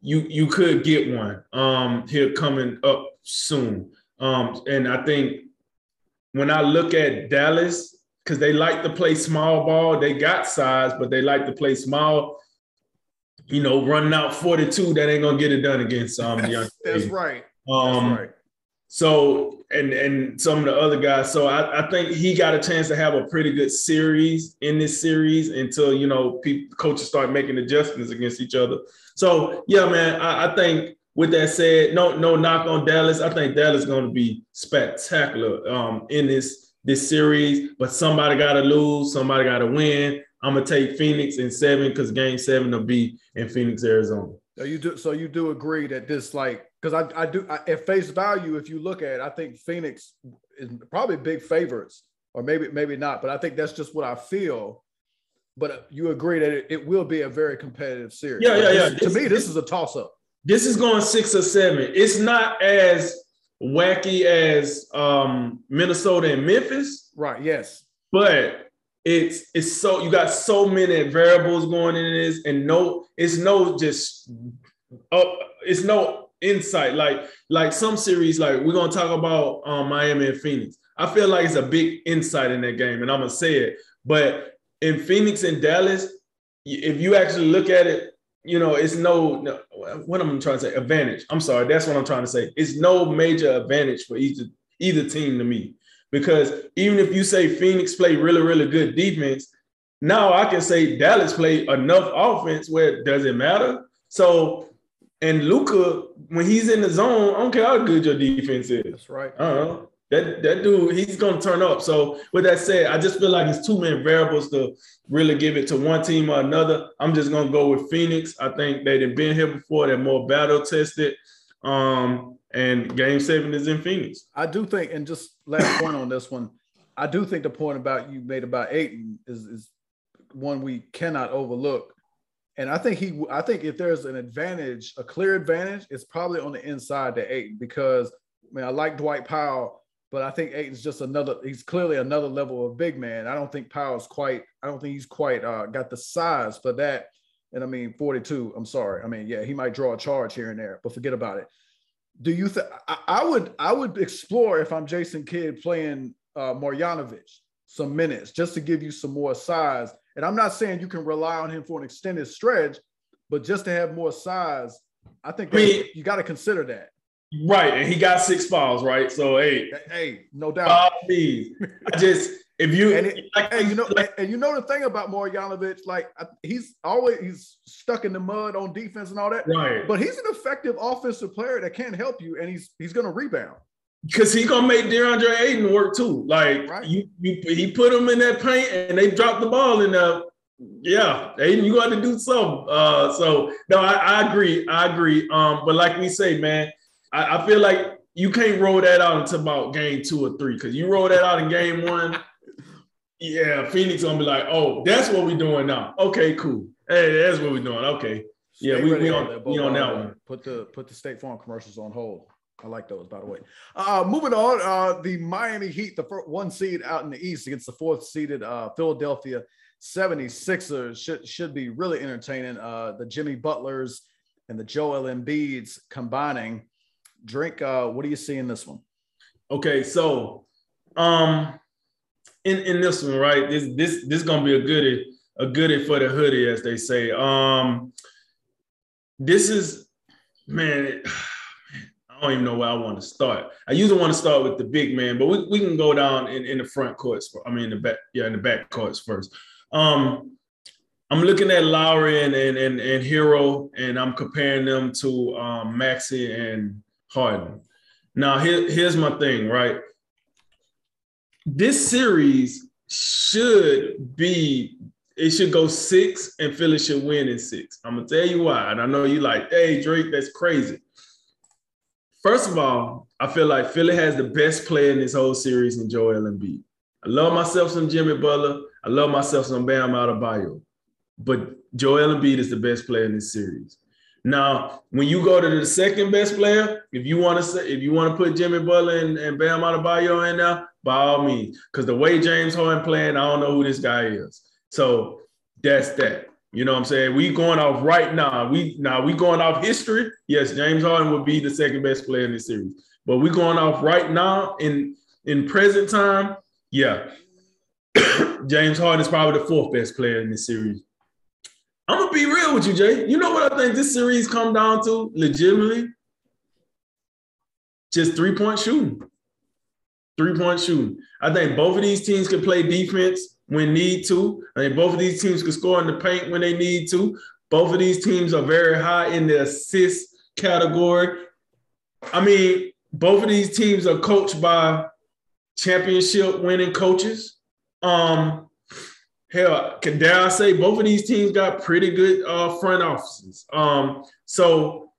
you you could get one um, here coming up soon. Um, and I think when I look at Dallas, because they like to play small ball, they got size, but they like to play small you know, running out 42, that ain't gonna get it done against um That's, that's right. Um that's right. So and and some of the other guys. So I, I think he got a chance to have a pretty good series in this series until you know people coaches start making adjustments against each other. So yeah, man, I, I think with that said, no, no knock on Dallas. I think Dallas is going to be spectacular um, in this this series. But somebody got to lose, somebody got to win. I'm gonna take Phoenix in seven because Game Seven will be in Phoenix, Arizona. So you do so you do agree that this like because I, I do I, at face value if you look at it, I think Phoenix is probably big favorites or maybe maybe not but I think that's just what I feel. But you agree that it, it will be a very competitive series. Yeah, yeah, yeah. This, to me, this is a toss up. This is going six or seven. It's not as wacky as um, Minnesota and Memphis. Right. Yes. But it's it's so you got so many variables going in this, and no, it's no just oh, it's no insight. Like like some series, like we're gonna talk about um, Miami and Phoenix. I feel like it's a big insight in that game, and I'm gonna say it. But in Phoenix and Dallas, if you actually look at it, you know, it's no, no what I'm trying to say, advantage. I'm sorry, that's what I'm trying to say. It's no major advantage for either either team to me. Because even if you say Phoenix play really, really good defense, now I can say Dallas play enough offense where it doesn't matter. So, and Luka, when he's in the zone, I don't care how good your defense is. That's right. I don't know. That, that dude, he's gonna turn up. So with that said, I just feel like it's too many variables to really give it to one team or another. I'm just gonna go with Phoenix. I think they've been here before, they're more battle tested. Um, and game seven is in Phoenix. I do think, and just last point on this one, I do think the point about you made about Ayton is, is one we cannot overlook. And I think he, I think if there's an advantage, a clear advantage, it's probably on the inside to Ayton because I mean I like Dwight Powell, but I think Ayton's just another. He's clearly another level of big man. I don't think Powell's quite. I don't think he's quite uh, got the size for that. And I mean, 42. I'm sorry. I mean, yeah, he might draw a charge here and there, but forget about it do you think I would I would explore if I'm Jason Kidd playing uh, Marjanovic some minutes just to give you some more size. And I'm not saying you can rely on him for an extended stretch, but just to have more size, I think I mean, you got to consider that. Right, and he got six fouls, right? So hey, hey, no doubt. Me, I just if you and, it, like, and you know, like, and you know the thing about Marjanovic, like he's always he's stuck in the mud on defense and all that. Right. But he's an effective offensive player that can help you, and he's he's going to rebound. Because he gonna make DeAndre Ayton work too. Like right. you, you, he put him in that paint, and they dropped the ball in there. Yeah, Ayton, you got to do something. Uh, so no, I, I, agree. I agree. Um, but like we say, man, I, I feel like you can't roll that out until about game two or three. Because you roll that out in game one yeah, Phoenix gonna be like, oh, that's what we're doing now. Okay, cool. Hey, that's what we're doing. Okay. Yeah, we, we on, we on that one. Put the put the State Farm commercials on hold. I like those, by the way. Uh, moving on, uh, the Miami Heat, the first one seed out in the East against the fourth seeded uh, Philadelphia 76ers should should be really entertaining. Uh, the Jimmy Butlers and the Joel Embiids combining. Drink, uh, what do you see in this one? Okay, so um in, in this one, right? This this this gonna be a goodie, a goodie for the hoodie, as they say. Um, this is man, it, don't even know where I want to start. I usually want to start with the big man, but we, we can go down in, in the front courts. I mean, the back, yeah, in the back courts first. Um, I'm looking at Lowry and, and and and Herro, and I'm comparing them to um, Maxey and Harden. Now, here, here's my thing, right? this series should be it should go six and Philly should win in six. I'm gonna tell you why. And I know you like, hey Drake, that's crazy. First of all, I feel like Philly has the best player in this whole series in Joel Embiid. I love myself some Jimmy Butler. I love myself some Bam Adebayo. But Joel Embiid is the best player in this series. Now, when you go to the second best player, if you want to say, if you want to put Jimmy Butler and, and Bam Adebayo in there, by all means. Because the way James Harden playing, I don't know who this guy is. So that's that. You know what I'm saying? We going off right now. We now we going off history. Yes, James Harden would be the second best player in this series. But we going off right now in in present time. Yeah, James Harden is probably the fourth best player in this series. I'm gonna be real with you, Jay. You know what I think this series come down to legitimately? Just three point shooting three point shooting. I think both of these teams can play defense when need to. I mean, both of these teams can score in the paint when they need to. Both of these teams are very high in the assist category. I mean, both of these teams are coached by championship winning coaches. Um, hell, can dare I say both of these teams got pretty good uh, front offices. Um, so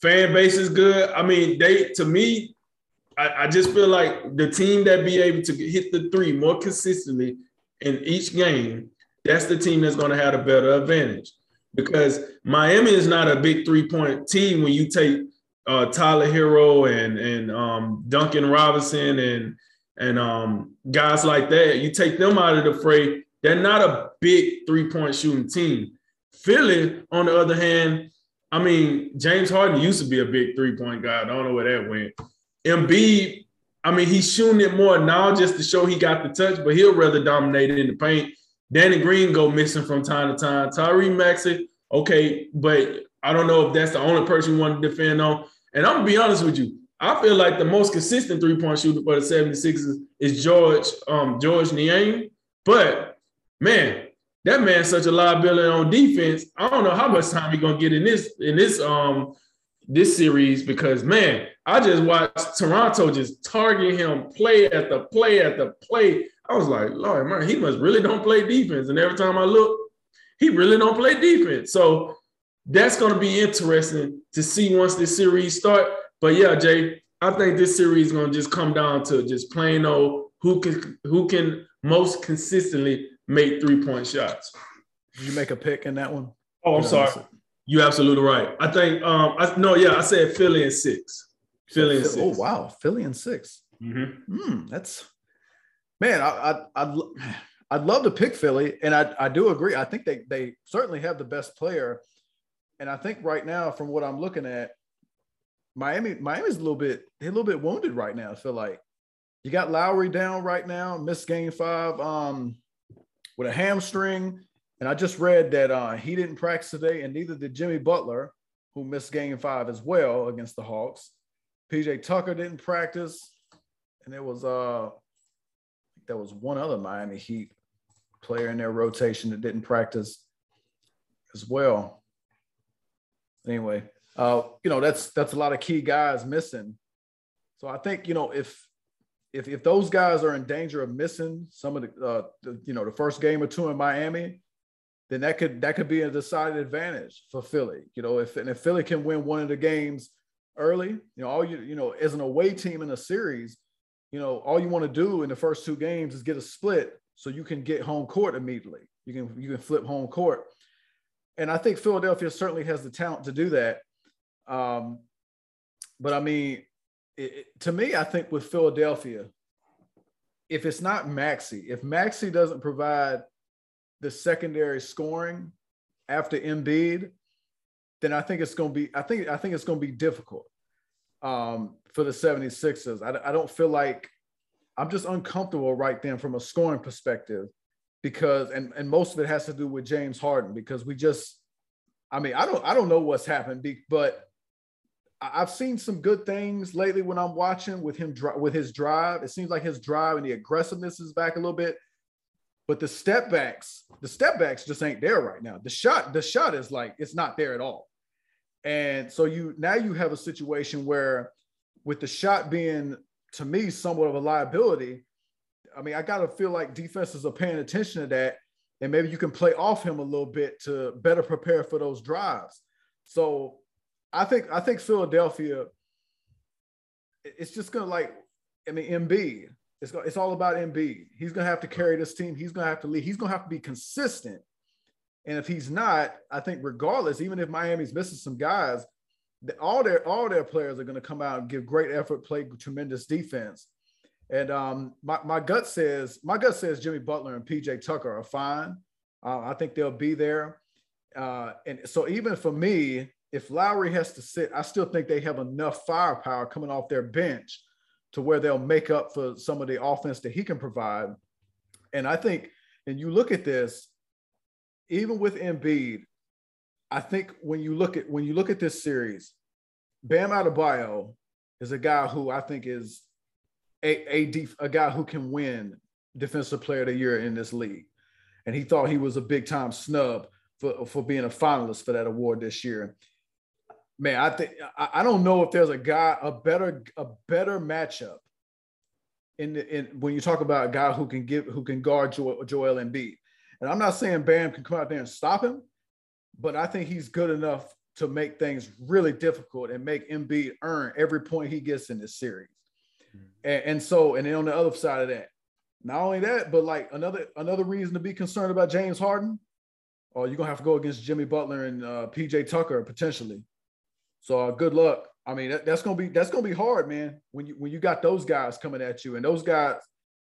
fan base is good. I mean, they to me, I, I, just feel like the team that be able to hit the three more consistently in each game, that's the team that's going to have a better advantage. Because Miami is not a big three point team when you take uh, Tyler Herro and and um, Duncan Robinson and and um, guys like that. You take them out of the fray, they're not a big three point shooting team. Philly, on the other hand, I mean, James Harden used to be a big three point guy. I don't know where that went. Embiid, I mean, he's shooting it more now just to show he got the touch, but he'll rather dominate it in the paint. Danny Green go missing from time to time. Tyrese Maxey, okay, but I don't know if that's the only person you want to defend on. And I'm gonna be honest with you, I feel like the most consistent three-point shooter for the 76ers is George um, Georges Niang. But man, that man's such a liability on defense. I don't know how much time he's gonna get in this in this um this series because man, I just watched Toronto just target him play at the play at the play. I was like, Lord, man, he must really don't play defense. And every time I look, he really don't play defense. So that's going to be interesting to see once this series start. But yeah, Jay, I think this series is going to just come down to just plain old who can who can most consistently make three point shots. Did you make a pick in that one? Oh, I'm sorry. You're absolutely right. I think um I no, yeah, I said Philly and six. Philly and six. Oh wow, Philly and 6 mm-hmm. mm, that's man. I, I I'd I'd love to pick Philly, and I I do agree. I think they they certainly have the best player, and I think right now, from what I'm looking at, Miami Miami's a little bit they're a little bit wounded right now. I feel like you got Lowry down right now, missed game five um with a hamstring. And I just read that uh, he didn't practice today, and neither did Jimmy Butler, who missed game five as well against the Hawks. PJ Tucker didn't practice, and there was uh there was one other Miami Heat player in their rotation that didn't practice as well. Anyway, uh, you know that's that's a lot of key guys missing. So I think you know if if if those guys are in danger of missing some of the, uh, the you know the first game or two in Miami, then that could that could be a decided advantage for Philly. You know, if and if Philly can win one of the games early. You know, all you you know as an away team in a series, you know, all you want to do in the first two games is get a split so you can get home court immediately. You can you can flip home court, and I think Philadelphia certainly has the talent to do that. Um, but I mean, it, it, to me, I think with Philadelphia, if it's not Maxey, if Maxey doesn't provide the secondary scoring after Embiid, then I think it's going to be, I think, I think it's going to be difficult um, for the 76ers. I, I don't feel like I'm just uncomfortable right then from a scoring perspective because, and, and most of it has to do with James Harden because we just, I mean, I don't, I don't know what's happened, but I've seen some good things lately when I'm watching with him with his drive. It seems like his drive and the aggressiveness is back a little bit. But the step backs, the step backs just ain't there right now. The shot, the shot is like it's not there at all. And so you now you have a situation where with the shot being to me somewhat of a liability, I mean, I gotta feel like defenses are paying attention to that. And maybe you can play off him a little bit to better prepare for those drives. So I think I think Philadelphia, it's just gonna like, I mean, Embiid. It's, it's all about Embiid. He's gonna have to carry this team. He's gonna have to lead. He's gonna have to be consistent and if he's not, I think regardless, even if Miami's missing some guys, all their all their players are going to come out and give great effort, play tremendous defense. And um, my, my gut says my gut says Jimmy Butler and PJ Tucker are fine. Uh, I think they'll be there. Uh, and so even for me, if Lowry has to sit, I still think they have enough firepower coming off their bench to where they'll make up for some of the offense that he can provide. And I think, and you look at this, even with Embiid, I think when you look at when you look at this series, Bam Adebayo is a guy who I think is a a, def, a guy who can win Defensive Player of the Year in this league, and he thought he was a big time snub for for being a finalist for that award this year. Man, I think I, don't know if there's a guy a better a better matchup in, the, in when you talk about a guy who can give who can guard Joel, Joel Embiid. And I'm not saying Bam can come out there and stop him, but I think he's good enough to make things really difficult and make Embiid earn every point he gets in this series. Mm-hmm. And, and so, and then on the other side of that, not only that, but like another another reason to be concerned about James Harden, or you're gonna have to go against Jimmy Butler and uh, PJ Tucker potentially. So uh, good luck. I mean, that, that's gonna be that's gonna be hard, man. When you when you got those guys coming at you, and those guys,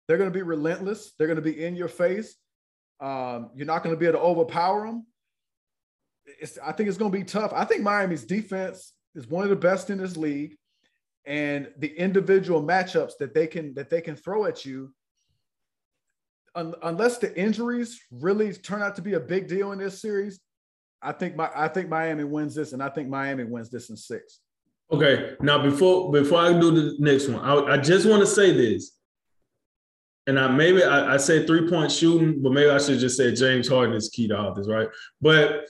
they're gonna be relentless. They're gonna be in your face. Um, you're not gonna be able to overpower them. It's, I think it's gonna be tough. I think Miami's defense is one of the best in this league, and the individual matchups that they can that they can throw at you un, unless the injuries really turn out to be a big deal in this series, I think my I think Miami wins this, and I think Miami wins this in six. Okay, now before before I do the next one, I, I just want to say this, and I maybe I, I said three point shooting, but maybe I should just say James Harden is key to all this, right? But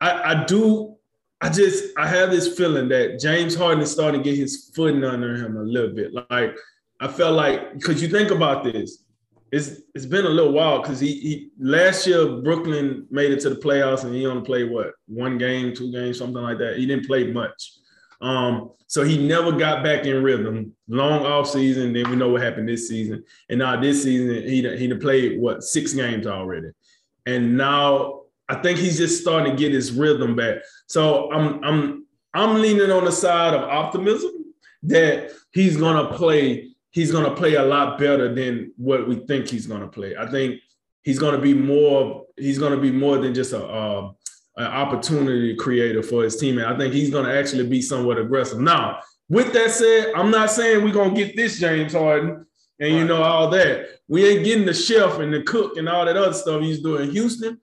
I, I do I just I have this feeling that James Harden is starting to get his footing under him a little bit. Like I felt like because you think about this, it's it's been a little while because he, he last year Brooklyn made it to the playoffs and he only played what one game, two games, something like that. He didn't play much. Um, so he never got back in rhythm. Long off season, then we know what happened this season. And now this season, he he played what six games already. And now I think he's just starting to get his rhythm back. So I'm I'm I'm leaning on the side of optimism that he's gonna play he's going to play a lot better than what we think he's going to play. I think he's going to be more. He's going to be more than just a, a an opportunity creator for his team, I think he's going to actually be somewhat aggressive. Now, with that said, I'm not saying we're going to get this James Harden and you know all that. We ain't getting the chef and the cook and all that other stuff he's doing in Houston,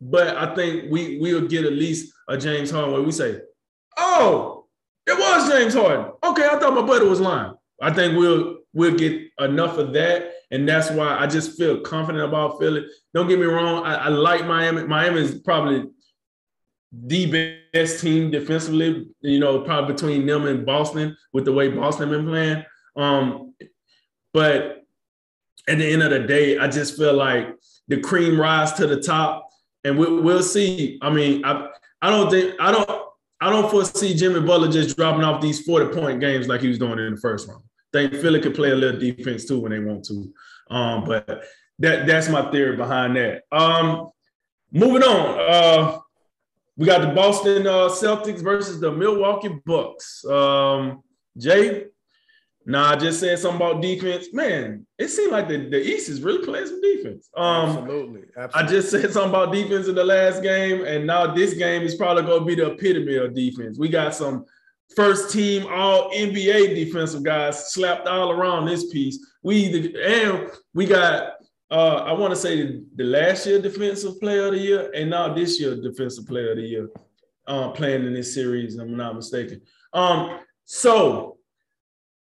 but I think we we'll get at least a James Harden where we say, "Oh, it was James Harden." Okay, I thought my buddy was lying. I think we'll we'll get enough of that. And that's why I just feel confident about Philly. Don't get me wrong. I, I like Miami. Miami is probably the best team defensively, you know, probably between them and Boston with the way Boston been playing. Um, but at the end of the day, I just feel like the cream rise to the top, and we, will see. I mean, I I don't think I don't I don't foresee Jimmy Butler just dropping off these forty point games like he was doing in the first round think Philly could play a little defense too when they want to. Um, but that that's my theory behind that. Um, moving on. Uh, we got the Boston uh, Celtics versus the Milwaukee Bucks. Um, Jay, nah, I just said something about defense. Man, it seemed like the, the East is really playing some defense. Um, absolutely, absolutely. I just said something about defense in the last game, and now this game is probably going to be the epitome of defense. We got some first team all NBA defensive guys slapped all around this piece. We and we got uh, I want to say the last year defensive player of the year and now this year defensive player of the year uh, playing in this series, I'm not mistaken. Um, so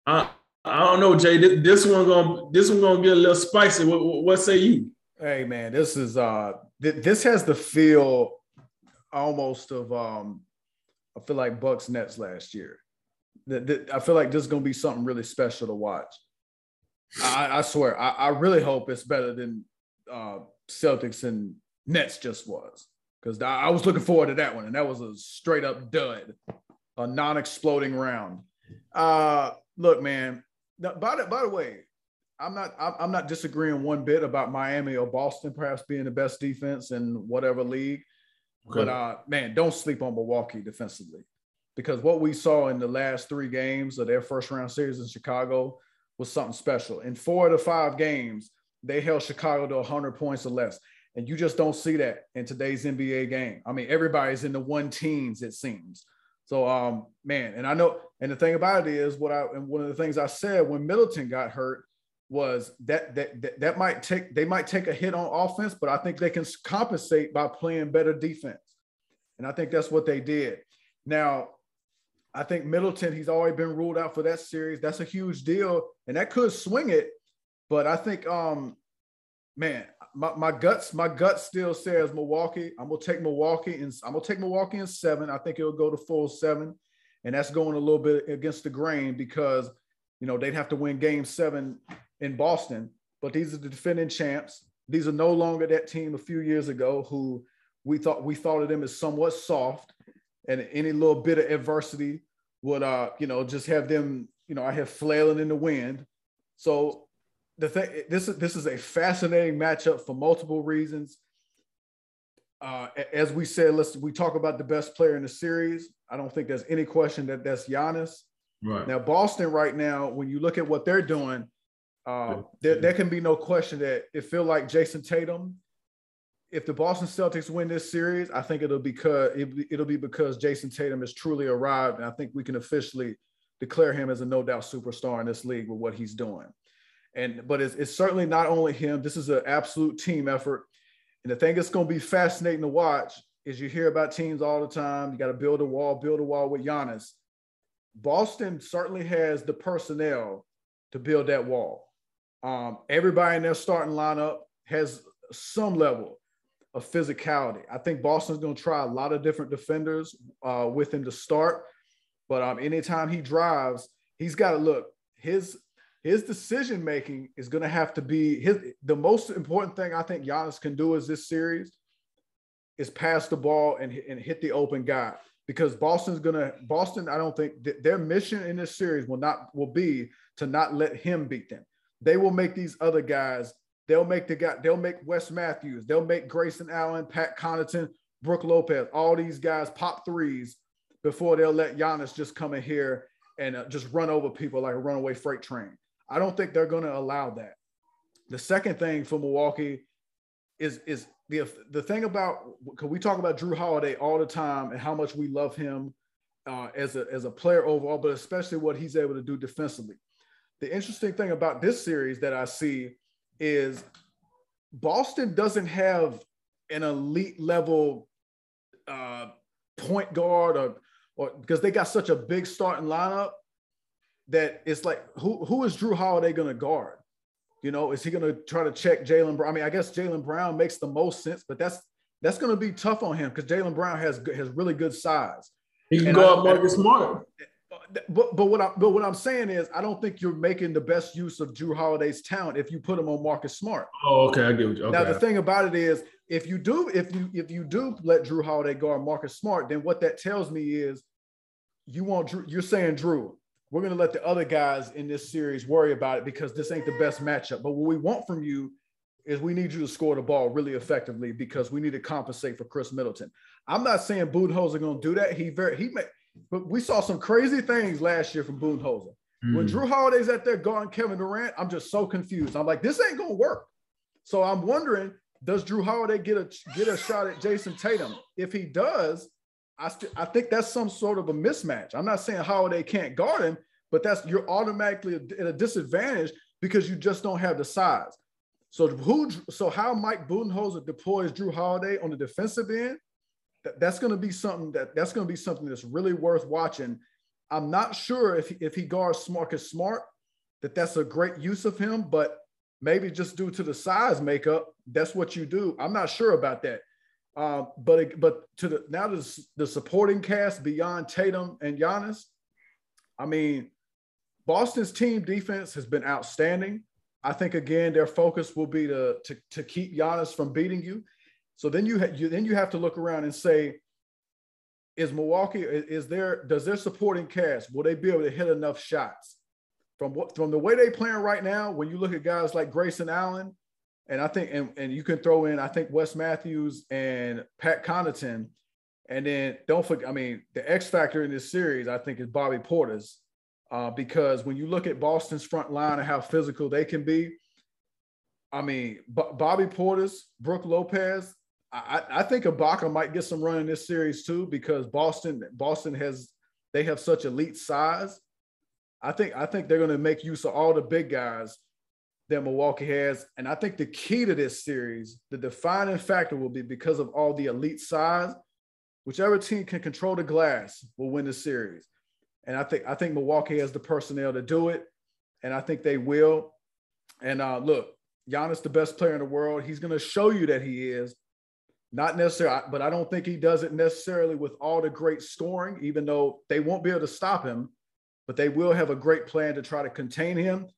I I don't know, Jay. This, this one gonna this one gonna get a little spicy. What, what say you? Hey man, this is uh th- this has the feel almost of um I feel like Bucks Nets last year. I feel like this is going to be something really special to watch. I, I swear, I, I, really hope it's better than uh, Celtics and Nets just was, because I, was looking forward to that one, and that was a straight up dud, a non-exploding round. Uh, look, man. By the, by the way, I'm not I'm not disagreeing one bit about Miami or Boston perhaps being the best defense in whatever league. Okay. But uh, man, don't sleep on Milwaukee defensively because what we saw in the last three games of their first round series in Chicago was something special. In four of the five games, they held Chicago to 100 points or less. And you just don't see that in today's NBA game. I mean, everybody's in the one teens, it seems. So, um, man, and I know, and the thing about it is what I, and one of the things I said when Middleton got hurt was that, that that that might take they might take a hit on offense, but I think they can compensate by playing better defense, and I think that's what they did. Now, I think Middleton he's already been ruled out for that series. That's a huge deal, and that could swing it. But I think, um, man, my, my guts my gut still says Milwaukee. I'm gonna take Milwaukee, and I'm gonna take Milwaukee in seven. I think it'll go to full seven, and that's going a little bit against the grain because you know they'd have to win Game Seven in Boston, but these are the defending champs. These are no longer that team a few years ago who we thought we thought of them as somewhat soft, and any little bit of adversity would uh you know just have them you know I have flailing in the wind. So the thing this is this is a fascinating matchup for multiple reasons. Uh, as we said, let's we talk about the best player in the series. I don't think there's any question that that's Giannis. Right now, Boston right now, when you look at what they're doing, uh, there, there can be no question that it feel like Jayson Tatum. If the Boston Celtics win this series, I think it'll because it'll be because Jayson Tatum has truly arrived, and I think we can officially declare him as a no doubt superstar in this league with what he's doing. And but it's, it's certainly not only him. This is an absolute team effort. And the thing that's going to be fascinating to watch is you hear about teams all the time. You got to build a wall, build a wall with Giannis. Boston certainly has the personnel to build that wall. Um, everybody in their starting lineup has some level of physicality. I think Boston's going to try a lot of different defenders uh, with him to start. But um, anytime he drives, he's got to look. His his decision making is going to have to be his. The most important thing I think Giannis can do is this series is pass the ball and, and hit the open guy because Boston's going to Boston. I don't think th- their mission in this series will not will be to not let him beat them. They will make these other guys. They'll make the guy. They'll make Wes Matthews. They'll make Grayson Allen, Pat Connaughton, Brook Lopez. All these guys pop threes before they'll let Giannis just come in here and uh, just run over people like a runaway freight train. I don't think they're going to allow that. The second thing for Milwaukee is is the the thing about because we talk about Jrue Holiday all the time and how much we love him uh, as a as a player overall, but especially what he's able to do defensively. The interesting thing about this series that I see is Boston doesn't have an elite level uh, point guard or or because they got such a big starting lineup that it's like who who is Jrue Holiday going to guard? You know, is he going to try to check Jaylen Brown? I mean, I guess Jaylen Brown makes the most sense, but that's that's going to be tough on him because Jaylen Brown has has really good size. He can and go up Marcus Smart. But but what I but what I'm saying is I don't think you're making the best use of Jrue Holiday's talent if you put him on Marcus Smart. Oh, okay, I get you. Okay. Now the thing about it is if you do if you if you do let Jrue Holiday guard Marcus Smart, then what that tells me is you want Jrue, you're saying Jrue, we're going to let the other guys in this series worry about it because this ain't the best matchup. But what we want from you is we need you to score the ball really effectively because we need to compensate for Khris Middleton. I'm not saying Budenholzer going to do that. He very he may, but we saw some crazy things last year from Budenholzer. Mm. When Jrue Holiday's at there guarding Kevin Durant, I'm just so confused. I'm like, this ain't going to work. So I'm wondering, does Jrue Holiday get a get a shot at Jayson Tatum? If he does, I st- I think that's some sort of a mismatch. I'm not saying Holiday can't guard him, but that's you're automatically at a disadvantage because you just don't have the size. So who? So how Mike Budenholzer deploys Jrue Holiday on the defensive end? That, that's going to be something that that's going to be something that's really worth watching. I'm not sure if if he guards Marcus Smart that that's a great use of him, but maybe just due to the size makeup, that's what you do. I'm not sure about that. Uh, but but to the now the, the supporting cast beyond Tatum and Giannis, I mean, Boston's team defense has been outstanding. I think again their focus will be to to, to keep Giannis from beating you. So then you, ha- you then you have to look around and say, is Milwaukee is there does their supporting cast will they be able to hit enough shots from what from the way they playing right now? When you look at guys like Grayson Allen and I think, and, and you can throw in, I think Wes Matthews and Pat Connaughton. And then don't forget, I mean, the X factor in this series, I think, is Bobby Portis Uh, because when you look at Boston's front line and how physical they can be, I mean, B- Bobby Portis, Brook Lopez, I, I think Ibaka might get some run in this series too because Boston, Boston has they have such elite size. I think I think they're going to make use of all the big guys that Milwaukee has. And I think the key to this series, the defining factor will be because of all the elite size, whichever team can control the glass will win the series. And I think I think Milwaukee has the personnel to do it. And I think they will. And uh, look, Giannis, the best player in the world, he's going to show you that he is. Not necessarily, but I don't think he does it necessarily with all the great scoring, even though they won't be able to stop him, but they will have a great plan to try to contain him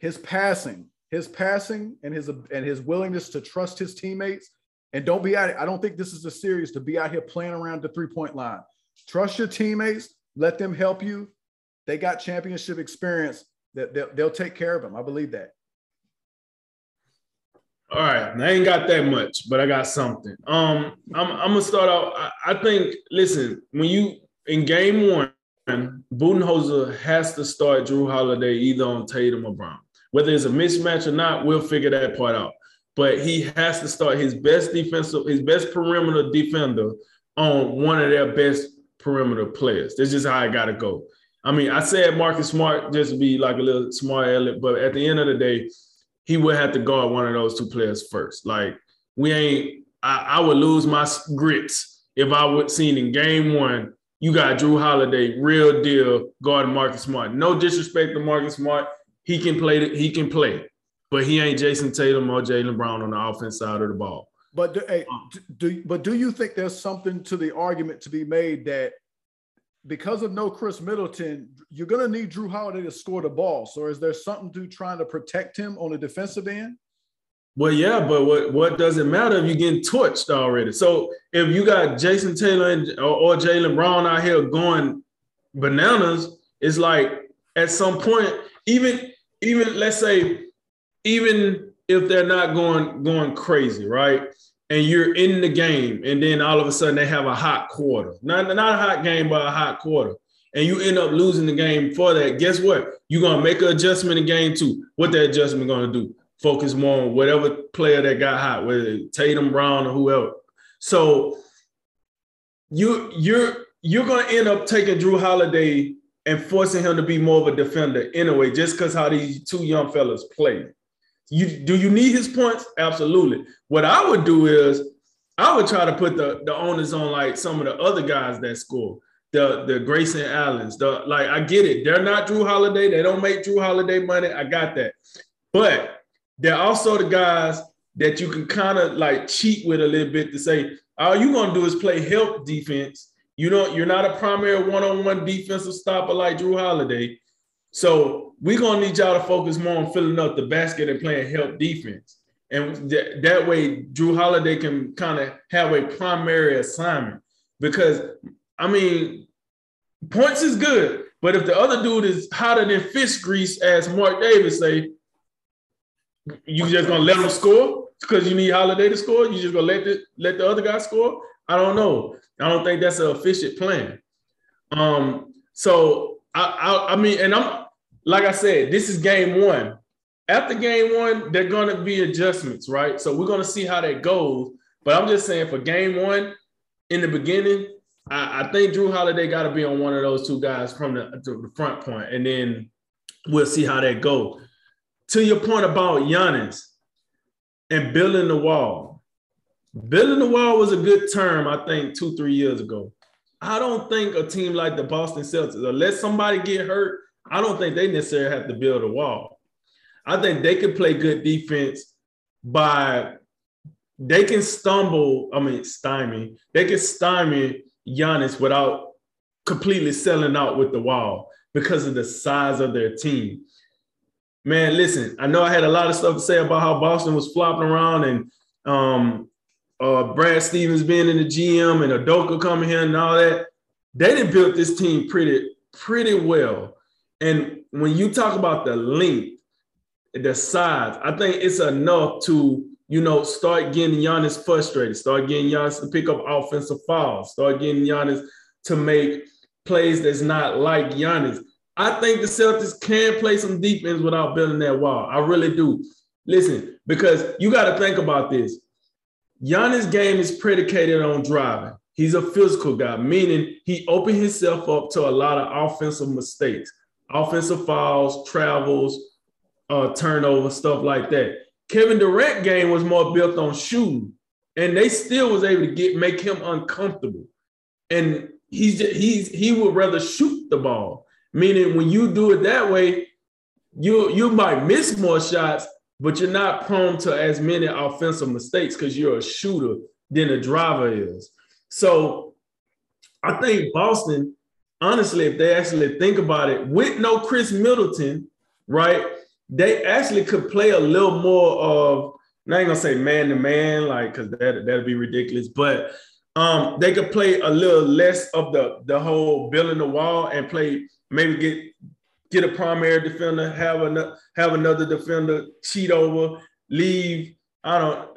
his passing, his passing, and his and his willingness to trust his teammates, and don't be out. I don't think this is a series to be out here playing around the three point line. Trust your teammates. Let them help you. They got championship experience. That they'll, they'll take care of them. I believe that. All right, I ain't got that much, but I got something. Um, I'm, I'm gonna start out. I, I think. Listen, when you in game one, Budenholzer has to start Jrue Holiday either on Tatum or Brown. Whether it's a mismatch or not, we'll figure that part out. But he has to start his best defensive, his best perimeter defender on one of their best perimeter players. That's just how I gotta go. I mean, I said Marcus Smart just to be like a little smart aleck, but at the end of the day, he would have to guard one of those two players first. Like we ain't, I, I would lose my grits if I would seen in game one you got Jrue Holiday, real deal, guarding Marcus Smart. No disrespect to Marcus Smart. He can play. He can play, but he ain't Jayson Tatum or Jaylen Brown on the offense side of the ball. But do, hey, um, do, but do you think there's something to the argument to be made that because of no Khris Middleton, you're going to need Jrue Holiday to score the ball. So is there something to trying to protect him on the defensive end? Well, yeah, but what, what does it matter if you're getting torched already? So if you got Jason Taylor and, or, or Jaylen Brown out here going bananas, it's like at some point, even even let's say, even if they're not going going crazy, right? And you're in the game, and then all of a sudden they have a hot quarter. Not, not a hot game, but a hot quarter. And you end up losing the game for that. Guess what? You're gonna make an adjustment in game two. What that adjustment gonna do? focus more on whatever player that got hot, whether Tatum, Brown, or whoever. So you you're you're gonna end up taking Jrue Holiday and forcing him to be more of a defender anyway, just because how these two young fellas play. You do you need his points? Absolutely. What I would do is I would try to put the, the onus on like some of the other guys that score. The the Grayson Allens, the like I get it. They're not Jrue Holiday. They don't make Jrue Holiday money. I got that. But they're also the guys that you can kind of like cheat with a little bit to say, all you're gonna do is play help defense. You don't, you're not a primary one-on-one defensive stopper like Jrue Holiday. So we're gonna need y'all to focus more on filling up the basket and playing help defense. And th- that way, Jrue Holiday can kind of have a primary assignment. Because I mean, points is good, but if the other dude is hotter than fish grease, as Mark Davis say, you just gonna let them score because you need Holiday to score? You just gonna let the let the other guy score? I don't know. I don't think that's an efficient plan. Um, so I, I, I mean, and I'm like I said, this is game one. After game one, they're gonna be adjustments, right? So we're gonna see how that goes. But I'm just saying for game one, in the beginning, I, I think Jrue Holiday got to be on one of those two guys from the, the front point, and then we'll see how that goes to your point about Giannis and building the wall, building the wall was a good term, I think, two, three years ago. I don't think a team like the Boston Celtics, unless somebody get hurt, I don't think they necessarily have to build a wall. I think they could play good defense by they can stumble, I mean stymie, they can stymie Giannis without completely selling out with the wall because of the size of their team man, listen, I know I had a lot of stuff to say about how Boston was flopping around and um, uh, Brad Stevens being in the GM and Udoka coming here and all that. They did built this team pretty, pretty well. And when you talk about the length, the size, I think it's enough to, you know, start getting Giannis frustrated, start getting Giannis to pick up offensive fouls, start getting Giannis to make plays that's not like Giannis. I think the Celtics can play some defense without building that wall. I really do. Listen, because you got to think about this. Giannis' game is predicated on driving. He's a physical guy, meaning he opened himself up to a lot of offensive mistakes, offensive fouls, travels, uh, turnover, stuff like that. Kevin Durant game was more built on shooting, and they still was able to get make him uncomfortable. And he's just, he's he would rather shoot the ball. Meaning, when you do it that way, you you might miss more shots, but you're not prone to as many offensive mistakes because you're a shooter than a driver is. So, I think Boston, honestly, if they actually think about it, with no Khris Middleton, right? they actually could play a little more of, I ain't gonna say man to man, like because that that'd be ridiculous, but um, they could play a little less of the the whole building the wall and play maybe get get a primary defender, have another have another defender cheat over, leave. I don't.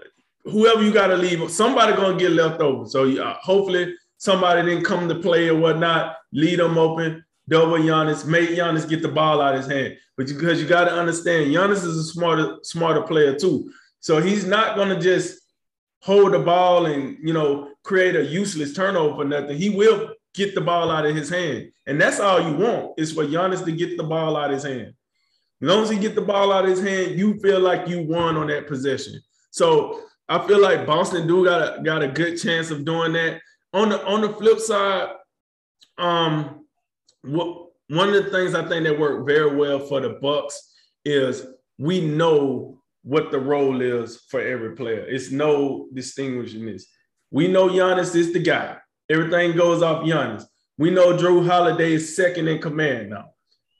Whoever you got to leave, somebody gonna get left over. So uh, hopefully somebody didn't come to play or whatnot. Lead them open, double Giannis, make Giannis get the ball out of his hand. But because you, you got to understand, Giannis is a smarter smarter player too. So he's not gonna just hold the ball and you know create a useless turnover for nothing. He will get the ball out of his hand. And that's all you want is for Giannis to get the ball out of his hand. As long as he get the ball out of his hand, you feel like you won on that possession. So I feel like Boston do got a, got a good chance of doing that. On the on the flip side, um, what one of the things I think that worked very well for the Bucks is we know what the role is for every player. It's no distinguishing this. We know Giannis is the guy. Everything goes off Giannis. We know Jrue Holiday is second in command now.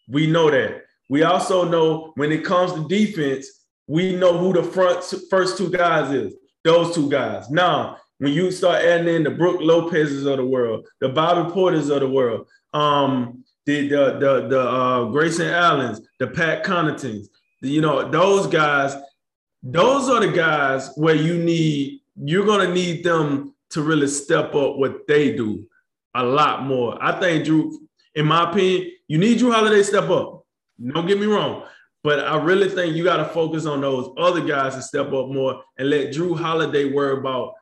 We know that. We also know when it comes to defense, we know who the front first two guys is. Those two guys. Now, when you start adding in the Brook Lopez's of the world, the Bobby Portis of the world, um, the the the, the uh, Grayson Allens, the Pat Connaughtons, you know those guys. Those are the guys where you need. You're gonna need them to really step up what they do a lot more. I think Jrue, in my opinion, you need Jrue Holiday step up. Don't get me wrong. But I really think you got to focus on those other guys to step up more and let Jrue Holiday worry about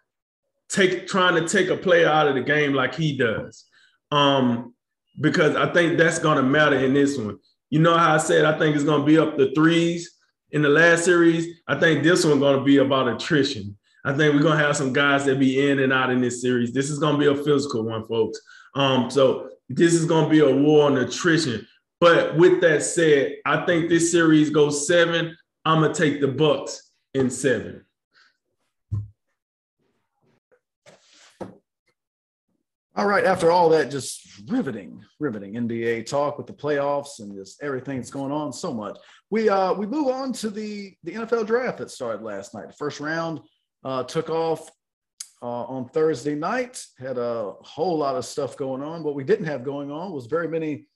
take trying to take a player out of the game like he does. Um, because I think that's gonna matter in this one. You know how I said I think it's gonna be up the threes in the last series. I think this one's gonna be about attrition. I think we're gonna have some guys that be in and out in this series. This is gonna be a physical one, folks. Um, so this is gonna be a war on attrition. But with that said, I think this series goes seven. I'm gonna take the Bucks in seven. All right. After all that, just riveting, riveting NBA talk with the playoffs and just everything that's going on, so much. We uh we move on to the the NFL draft that started last night. The first round uh, took off uh, on Thursday night. Had a whole lot of stuff going on. What we didn't have going on was very many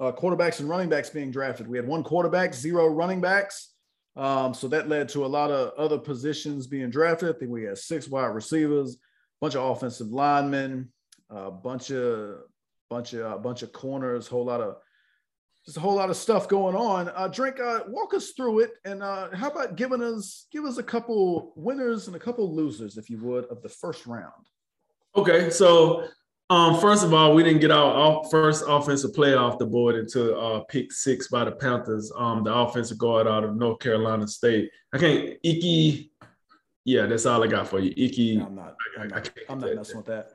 uh, quarterbacks and running backs being drafted. We had one quarterback, zero running backs. Um, so that led to a lot of other positions being drafted. I think we had six wide receivers, a bunch of offensive linemen, a bunch of bunch of a bunch of corners, whole lot of just a whole lot of stuff going on. Uh, Drink, uh, walk us through it, and uh, how about giving us give us a couple winners and a couple losers, if you would, of the first round. Okay, so um, first of all, we didn't get our first offensive player off the board until uh, pick six by the Panthers. Um, the offensive guard out of North Carolina State. I can't Ickey. Yeah, that's all I got for you. Ickey. I'm not. I'm not, I'm not messing with that.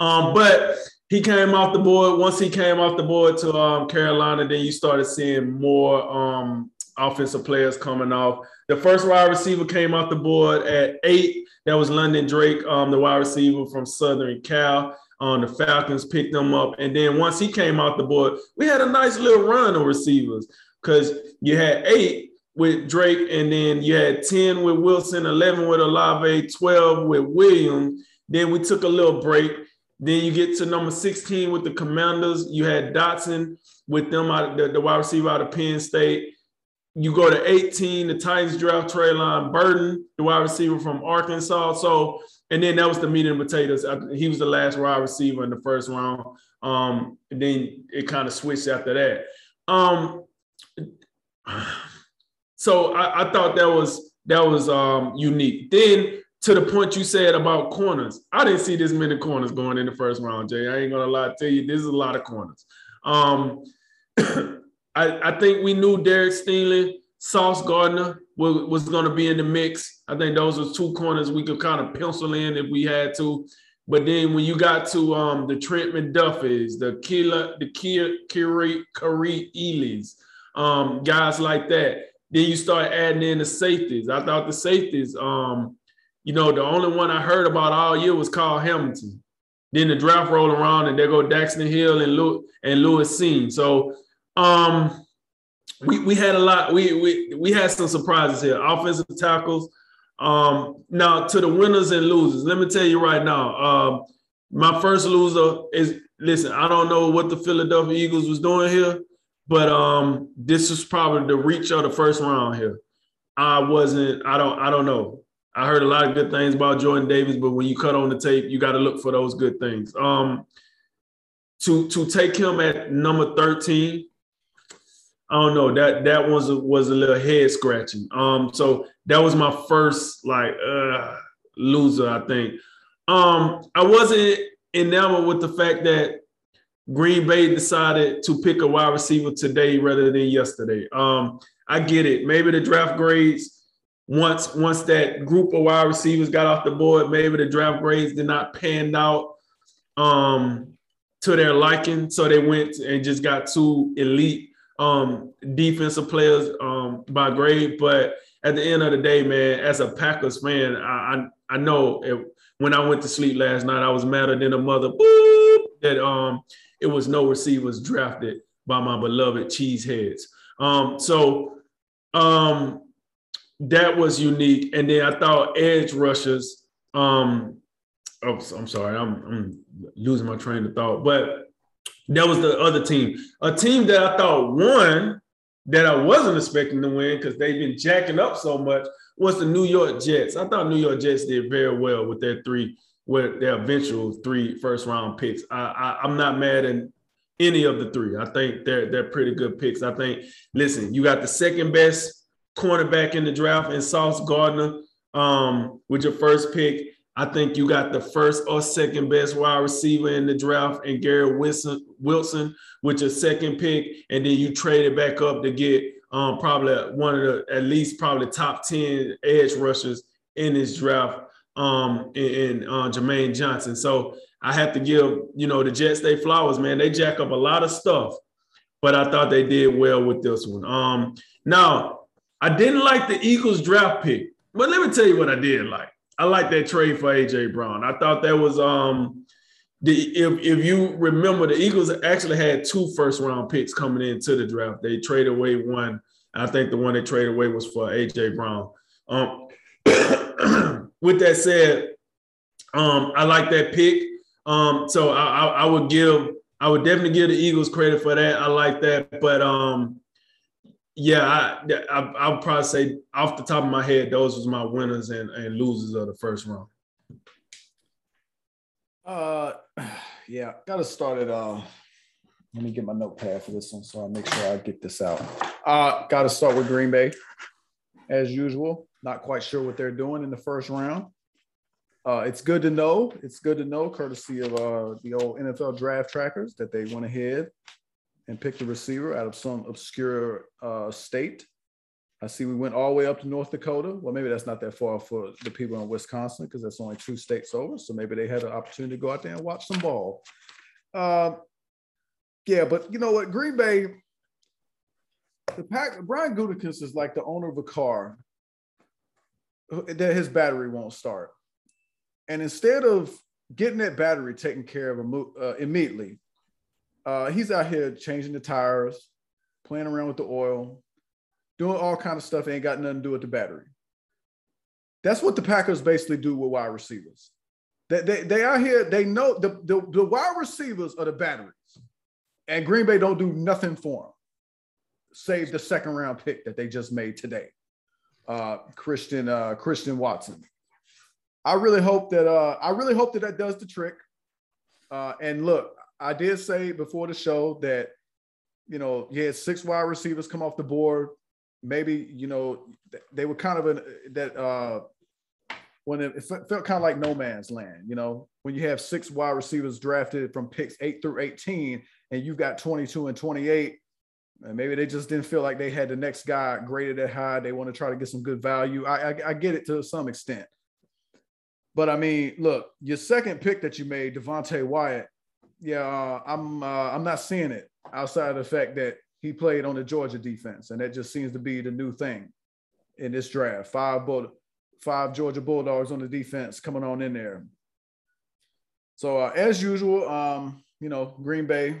Um, but he came off the board. Once he came off the board to um, Carolina, then you started seeing more um, offensive players coming off. The first wide receiver came off the board at eight. That was London Drake, um, the wide receiver from Southern Cal. Um, the Falcons picked him up. And then once he came off the board, we had a nice little run of receivers because you had eight with Drake, and then you had 10 with Wilson, 11 with Olave, 12 with Williams. Then we took a little break. Then you get to number 16 with the Commanders. You had Dotson with them out the, the wide receiver out of Penn State. You go to 18, the Titans draft Treylon Burton, the wide receiver from Arkansas. So, and then that was the meat and potatoes. He was the last wide receiver in the first round. Um, and then it kind of switched after that. Um, so I, I, thought that was that was um, unique. Then to the point you said about corners, I didn't see this many corners going in the first round, Jay. I ain't gonna lie to you. This is a lot of corners. Um, I, I, think we knew Derek Stingley, Sauce Gardner was, was to be in the mix. I think those were two corners we could kind of pencil in if we had to. But then when you got to um, the Trent McDuffie's, the Kila, the Kia, Kiri, Kari Ealy's, um, guys like that, then you start adding in the safeties. I thought the safeties, um, you know, the only one I heard about all year was Kyle Hamilton. Then the draft roll around and there go Daxton Hill and Lewis and Lewis Cine. So um we we had a lot. We we we had some surprises here. Offensive tackles. Um, now to the winners and losers. Let me tell you right now. Um, my first loser is listen. I don't know what the Philadelphia Eagles was doing here, but um, this is probably the reach of the first round here. I wasn't. I don't. I don't know. I heard a lot of good things about Jordan Davis, but when you cut on the tape, you got to look for those good things. Um, to to take him at number thirteen, I don't know that that was a, was a little head scratching. Um, so that was my first like uh, loser. I think. Um, I wasn't enamored with the fact that Green Bay decided to pick a wide receiver today rather than yesterday. Um, I get it. Maybe the draft grades once once that group of wide receivers got off the board, maybe the draft grades did not pan out um, to their liking, so they went and just got two elite um, defensive players um, by grade. But at the end of the day, man, as a Packers fan, I I, I know it, when I went to sleep last night, I was madder than a mother. Boop, that um, it was no receivers drafted by my beloved cheeseheads. Um, so um, that was unique. And then I thought edge rushers. Um, oh, I'm sorry, I'm, I'm losing my train of thought. But that was the other team, a team that I thought won that I wasn't expecting to win because they've been jacking up so much was the New York Jets. I thought New York Jets did very well with their three, with their eventual three first round picks. I, I, I'm not mad at any of the three. I think they're they're pretty good picks. I think. Listen, you got the second best cornerback in the draft and Sauce Gardner um, with your first pick. I think you got the first or second best wide receiver in the draft and Garrett Wilson, Wilson with your second pick, and then you trade it back up to get um, probably one of the at least probably top ten edge rushers in this draft um, in, in uh, Jermaine Johnson. So I have to give you know the Jets they flowers, man. They jack up a lot of stuff, but I thought they did well with this one. Um, now I didn't like the Eagles draft pick, but let me tell you what I did like. I like that trade for AJ Brown. I thought that was um the if if you remember the Eagles actually had two first round picks coming into the draft. They traded away one. I think the one they traded away was for AJ Brown. Um, with that said, um, I like that pick. Um, so I, I, I would give I would definitely give the Eagles credit for that. I like that, but um, yeah, I, I I would probably say off the top of my head, those was my winners and, and losers of the first round. Uh, yeah, got to start it. Uh, let me get my notepad for this one, so I make sure I get this out. Uh, got to start with Green Bay, as usual. Not quite sure what they're doing in the first round. Uh, it's good to know. It's good to know, courtesy of uh, the old NFL draft trackers, that they went ahead and picked a receiver out of some obscure uh, state. I see we went all the way up to North Dakota. Well, maybe that's not that far for the people in Wisconsin because that's only two states over. So maybe they had an opportunity to go out there and watch some ball. Uh, yeah, but you know what? Green Bay, the pack, Brian Gutekunst is like the owner of a car that his battery won't start. And instead of getting that battery taken care of uh, immediately, uh, he's out here changing the tires, playing around with the oil, doing all kind of stuff. Ain't got nothing to do with the battery. That's what the Packers basically do with wide receivers. They, they, they out here, they know the, the, the wide receivers are the batteries. And Green Bay don't do nothing for them, save the second round pick that they just made today. Uh, Christian uh, Christian Watson. I really hope that uh, I really hope that that does the trick. Uh, and look, I did say before the show that, you know, had six wide receivers come off the board. Maybe, you know, they were kind of a, that, uh, when it, it felt kind of like no man's land, you know, when you have six wide receivers drafted from picks eight through 18 and you've got 22 and 28, and maybe they just didn't feel like they had the next guy graded at high. They want to try to get some good value. I, I, I get it to some extent. But I mean, look, your second pick that you made, Devonte Wyatt, yeah, uh, I'm uh, I'm not seeing it outside of the fact that he played on the Georgia defense, and that just seems to be the new thing in this draft. Five Bull, five Georgia Bulldogs on the defense coming on in there. So uh, as usual, um, you know, Green Bay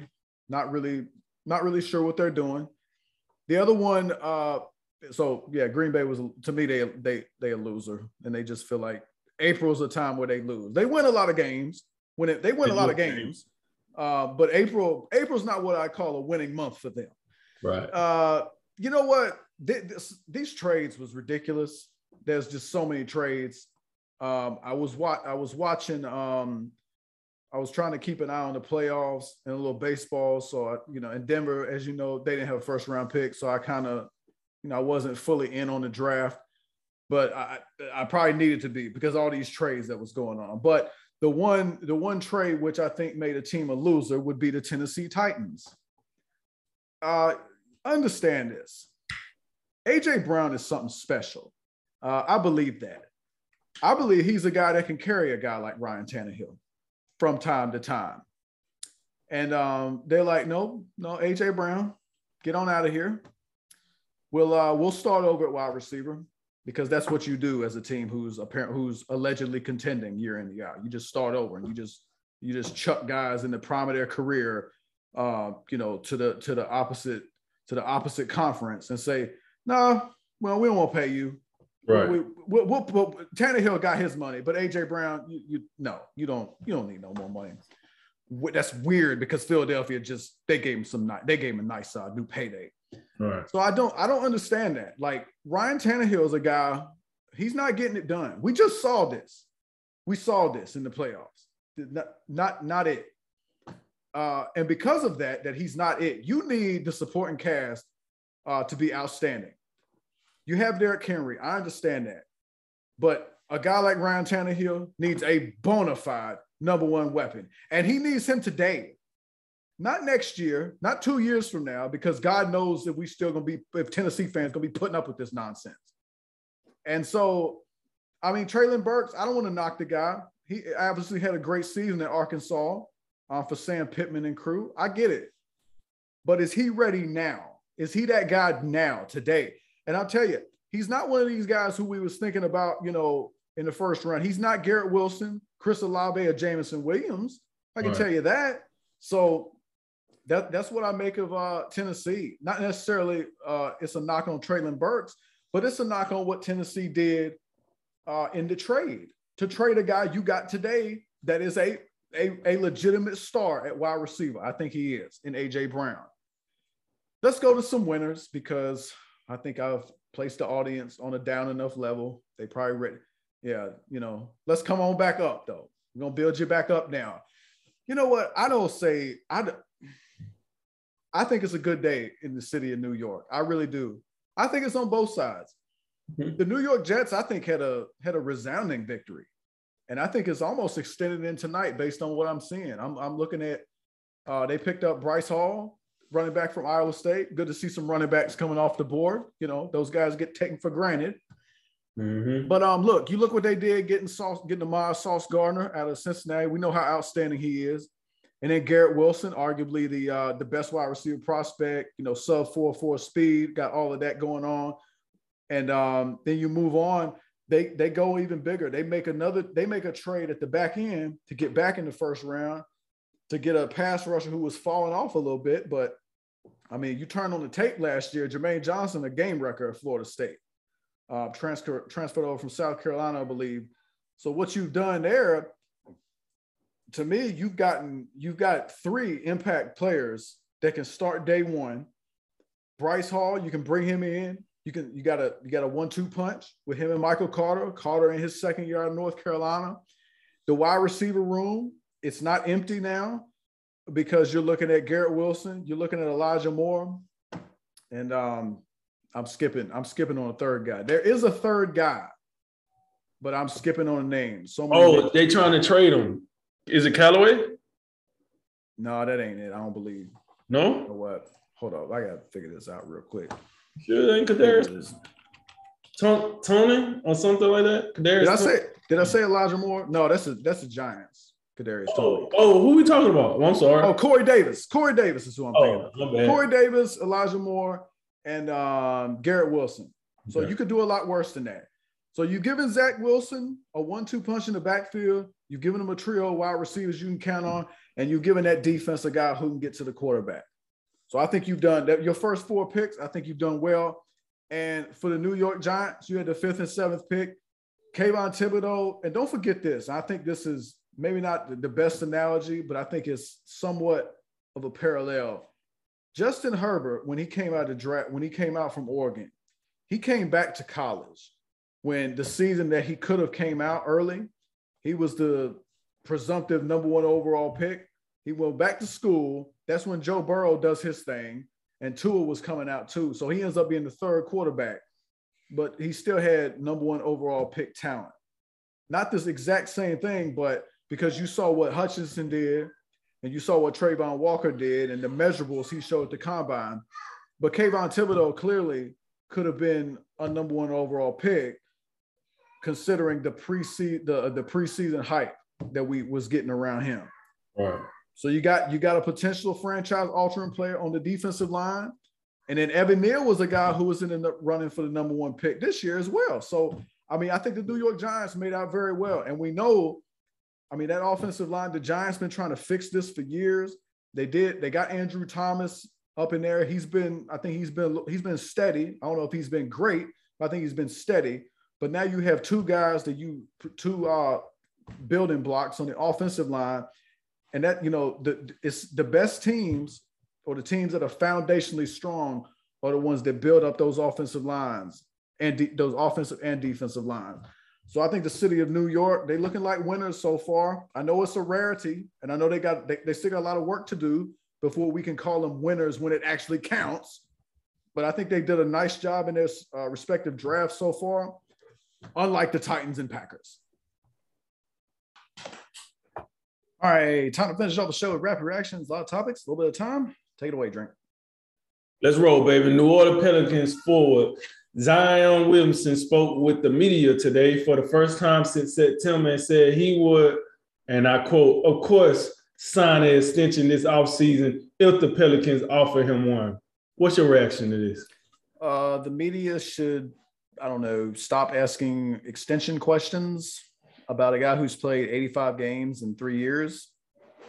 not really not really sure what they're doing. The other one, uh, so yeah, Green Bay was to me they they they a loser, and they just feel like April's a time where they lose. They win a lot of games when it, they win they a lot of games, uh, but April April's not what I call a winning month for them. Right. Uh, you know what? This, these trades was ridiculous. There's just so many trades. Um, I was wa- I was watching. Um, I was trying to keep an eye on the playoffs and a little baseball. So I, you know, in Denver, as you know, they didn't have a first round pick, so I kind of, you know, I wasn't fully in on the draft, but I I probably needed to be because all these trades that was going on. But the one the one trade which I think made a team a loser would be the Tennessee Titans. Uh, understand this. AJ Brown is something special. Uh, I believe that. I believe he's a guy that can carry a guy like Ryan Tannehill from time to time. And um, they're like, no, no, AJ Brown, get on out of here. We'll uh, we'll start over at wide receiver because that's what you do as a team who's apparent who's allegedly contending year in year out. You just start over and you just you just chuck guys in the prime of their career, uh, you know, to the to the opposite to the opposite conference and say, no, well, we don't want to pay you. Right. We, we, we, we, Tannehill got his money, but AJ Brown, you, you no, you don't, you don't need no more money. That's weird because Philadelphia just they gave him some they gave him a nice uh, new payday. Right. So I don't I don't understand that. Like Ryan Tannehill is a guy, he's not getting it done. We just saw this. We saw this in the playoffs. Not not, not it. Uh, and because of that, that he's not it, you need the supporting cast uh, to be outstanding. You have Derrick Henry. I understand that. But a guy like Ryan Tannehill needs a bona fide number one weapon. And he needs him today. Not next year, not two years from now, because God knows that we still gonna be, if Tennessee fans gonna be putting up with this nonsense. And so, I mean, Treylon Burks, I don't want to knock the guy. He obviously had a great season at Arkansas uh, for Sam Pittman and crew. I get it. But is he ready now? Is he that guy now, today? And I'll tell you, he's not one of these guys who we was thinking about, you know, in the first round. He's not Garrett Wilson, Chris Olave, or Jameson Williams. I can right. tell you that. So that, that's what I make of uh, Tennessee. Not necessarily uh, it's a knock on Treylon Burks, but it's a knock on what Tennessee did uh, in the trade to trade a guy you got today that is a, a, a legitimate star at wide receiver. I think he is in AJ Brown. Let's go to some winners because I think I've placed the audience on a down enough level. They probably ready. Yeah, you know, let's come on back up though. We're gonna build you back up now. You know what? I don't say I. I think it's a good day in the city of New York. I really do. I think it's on both sides. Mm-hmm. The New York Jets, I think, had a had a resounding victory, and I think it's almost extended in tonight based on what I'm seeing. I'm I'm looking at. Uh, they picked up Breece Hall running back from Iowa State. Good to see some running backs coming off the board. You know, those guys get taken for granted. Mm-hmm. But um, look, you look what they did getting Sauce, getting Ahmad Sauce Gardner out of Cincinnati. We know how outstanding he is. And then Garrett Wilson, arguably the uh, the best wide receiver prospect, you know, sub four four speed, got all of that going on. And um, then you move on. They they go even bigger. They make another. They make a trade at the back end to get back in the first round to get a pass rusher who was falling off a little bit. But I mean, you turn on the tape last year, Jermaine Johnson, a game wrecker at Florida State, uh, transfer, transferred over from South Carolina, I believe. So what you've done there, to me, you've gotten you've got three impact players that can start day one. Breece Hall, you can bring him in. You can you got a you got a one-two punch with him and Michael Carter. Carter in his second year out of North Carolina. The wide receiver room, it's not empty now because you're looking at Garrett Wilson, you're looking at Elijah Moore, and um, I'm skipping. I'm skipping on a third guy. There is a third guy, but I'm skipping on a name. So oh, names. they trying to trade him. Is it Callaway? No, that ain't it. I don't believe. No. You know what? Hold up. I gotta figure this out real quick. Sure, ain't Kadarius. Tony or something like that. Kadarius. Did I say? Did I say Elijah Moore? No, that's a that's the Giants. Kadarius oh, Oh, who are we talking about? I'm sorry. Oh, Corey Davis. Corey Davis is who I'm oh, thinking of. Corey Davis, Elijah Moore, and um, Garrett Wilson. So okay. you could do a lot worse than that. So you've given Zach Wilson a one-two punch in the backfield. You've given them a trio of wide receivers you can count on, and you've given that defense a guy who can get to the quarterback. So I think you've done that. Your first four picks, I think you've done well. And for the New York Giants, you had the fifth and seventh pick. Kayvon Thibodeaux, and don't forget this. I think this is maybe not the best analogy, but I think it's somewhat of a parallel. Justin Herbert, when he came out of draft, when he came out from Oregon, he came back to college when the season that he could have came out early, he was the presumptive number one overall pick. He went back to school. That's when Joe Burrow does his thing, and Tua was coming out too. So he ends up being the third quarterback, but he still had number one overall pick talent. Not this exact same thing, but because you saw what Hutchinson did and you saw what Travon Walker did and the measurables he showed at the combine. But Kayvon Thibodeaux clearly could have been a number one overall pick, considering the preseason the, uh, the preseason hype that we was getting around him. Right. So you got you got a potential franchise altering player on the defensive line. And then Evan Neal was a guy who was in the running for the number one pick this year as well. So I mean, I think the New York Giants made out very well. And we know, I mean, that offensive line, the Giants been trying to fix this for years. They did, they got Andrew Thomas up in there. He's been, I think he's been he's been steady. I don't know if he's been great, but I think he's been steady. But now you have two guys that you two uh building blocks on the offensive line. And that, you know, the it's the best teams or the teams that are foundationally strong are the ones that build up those offensive lines and de- those offensive and defensive lines. So I think the city of New York, they looking like winners so far. I know it's a rarity, and I know they got they, they still got a lot of work to do before we can call them winners when it actually counts. But I think they did a nice job in their uh, respective drafts so far, unlike the Titans and Packers. All right, time to finish off the show with rapid reactions, a lot of topics, a little bit of time. Take it away, drink. Let's roll, baby. New Orleans Pelicans forward Zion Williamson spoke with the media today for the first time since September and said he would, and I quote, of course, sign an extension this offseason if the Pelicans offer him one. What's your reaction to this? Uh, the media should, I don't know, stop asking extension questions about a guy who's played 85 games in three years.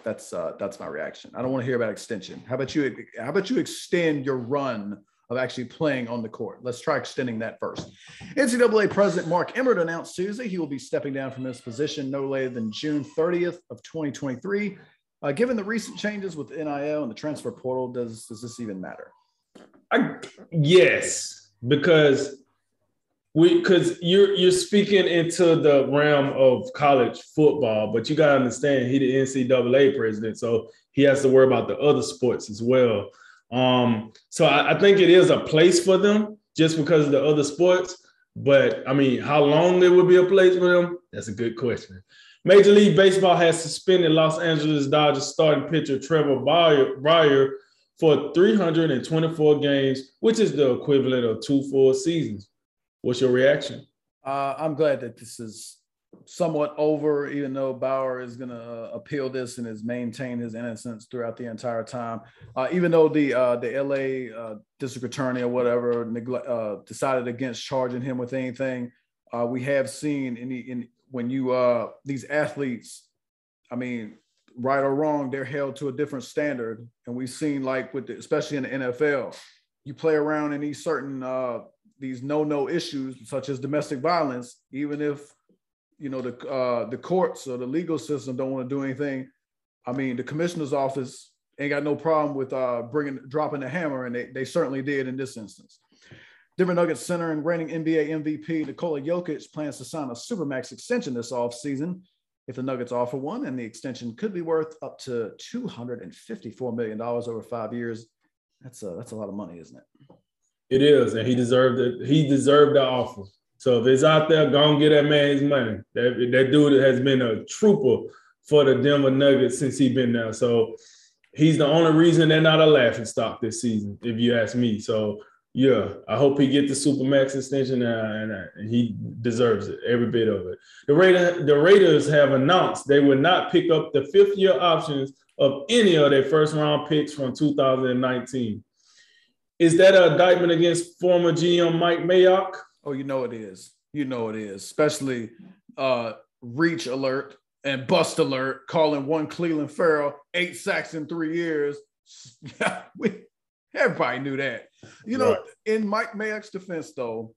That's uh, that's my reaction. I don't want to hear about extension. How about you? How about you extend your run of actually playing on the court. Let's try extending that first. NCAA President Mark Emmert announced Tuesday he will be stepping down from his position no later than June 30th of 2023. Uh, given the recent changes with NIL and the transfer portal, does does this even matter? I, yes, because because you're you're speaking into the realm of college football, but you gotta understand he the NCAA president, so he has to worry about the other sports as well. Um, so I, I think it is a place for them just because of the other sports. But I mean, how long it would be a place for them? That's a good question. Major League Baseball has suspended Los Angeles Dodgers starting pitcher Trevor Bauer for 324 games, which is the equivalent of two full seasons. What's your reaction? Uh, I'm glad that this is somewhat over, even though Bauer is going to uh, appeal this and has maintained his innocence throughout the entire time. Uh, even though the uh, the LA uh, district attorney or whatever uh, decided against charging him with anything, uh, we have seen in, the, in when you these athletes, I mean, right or wrong, they're held to a different standard, and we've seen like with the, especially in the NFL, you play around in these certain these no no issues such as domestic violence, even if you know the uh, the courts or the legal system don't want to do anything. I mean, the commissioner's office ain't got no problem with uh, bringing dropping the hammer, and they, they certainly did in this instance. Denver Nuggets center and reigning NBA MVP Nikola Jokic plans to sign a supermax extension this offseason. If the Nuggets offer one, and the extension could be worth up to $254 million over five years. That's a, that's a lot of money, isn't it? It is, and he deserved it. He deserved the offer. So if it's out there, go and get that man his money. That, that dude has been a trooper for the Denver Nuggets since he been there. So he's the only reason they're not a laughing stock this season, if you ask me. So yeah, I hope he get the supermax extension, uh, and, uh, and, he deserves it, every bit of it. The Raider, the Raiders have announced they will not pick up the fifth year options of any of their first round picks from 2019. Is that an indictment against former GM Mike Mayock? Oh, you know it is. You know it is. Especially uh, reach alert and bust alert, calling one Clelin Ferrell eight sacks in three years. Yeah, we Everybody knew that. You know, right. in Mike Mayock's defense, though,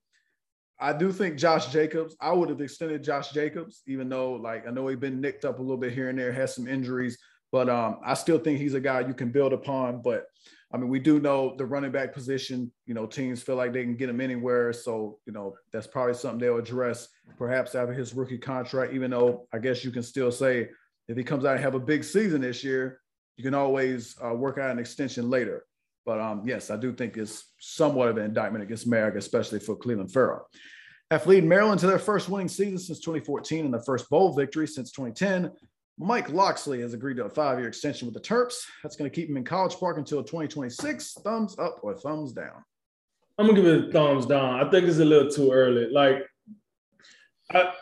I do think Josh Jacobs, I would have extended Josh Jacobs, even though, like, I know he's been nicked up a little bit here and there, has some injuries, but um, I still think he's a guy you can build upon. But I mean, we do know the running back position, you know, teams feel like they can get him anywhere. So, you know, that's probably something they'll address perhaps after his rookie contract, even though I guess you can still say if he comes out and have a big season this year, you can always uh, work out an extension later. But um, yes, I do think it's somewhat of an indictment against Mayock, especially for Clelin Ferrell. After leading Maryland to their first winning season since 2014 and their first bowl victory since 2010, Mike Locksley has agreed to a five-year extension with the Terps. That's going to keep him in College Park until 2026. Thumbs up or thumbs down? I'm gonna give it a thumbs down. I think it's a little too early. Like, I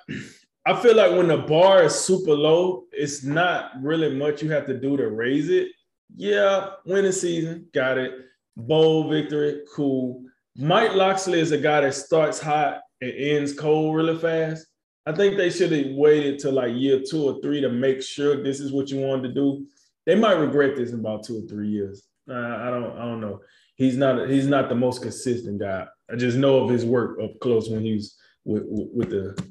I feel like when the bar is super low, it's not really much you have to do to raise it. Yeah, winning season, got it. Bowl victory, cool. Mike Locksley is a guy that starts hot and ends cold really fast. I think they should have waited till like year two or three to make sure this is what you wanted to do. They might regret this in about two or three years. I don't. I don't know. He's not. He's not the most consistent guy. I just know of his work up close when he's with, with the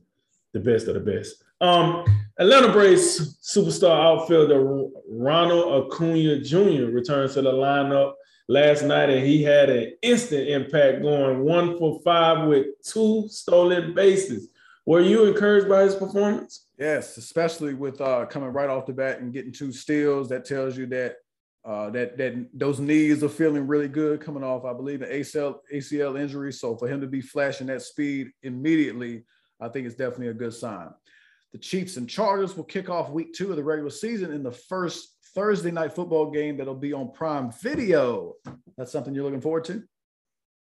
the best of the best. Um, Atlanta Braves superstar outfielder Ronald Acuna Jr. returns to the lineup last night, and he had an instant impact, going one for five with two stolen bases. Were you encouraged by his performance? Yes, especially with uh, coming right off the bat and getting two steals. That tells you that uh, that that those knees are feeling really good coming off, I believe, an ACL ACL injury. So for him to be flashing that speed immediately, I think it's definitely a good sign. The Chiefs and Chargers will kick off week two of the regular season in the first Thursday night football game that'll be on Prime Video. That's something you're looking forward to.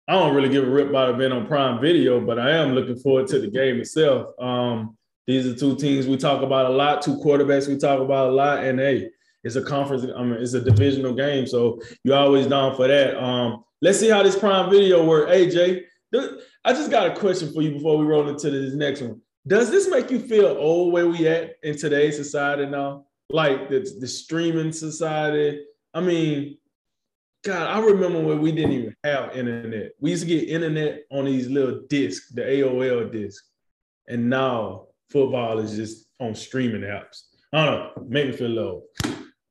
I don't really give a rip about it being on Prime Video, but I am looking forward to the game itself. Um, these are two teams we talk about a lot, two quarterbacks we talk about a lot, and hey, it's a conference. I mean, it's a divisional game, so you're always down for that. Um, let's see how this Prime Video works. AJ, I just got a question for you before we roll into this next one. Does this make you feel old where we at in today's society now? Like the, the streaming society. I mean, God, I remember when we didn't even have internet. We used to get internet on these little discs, the AOL disc. And now football is just on streaming apps. I don't know, make me feel low.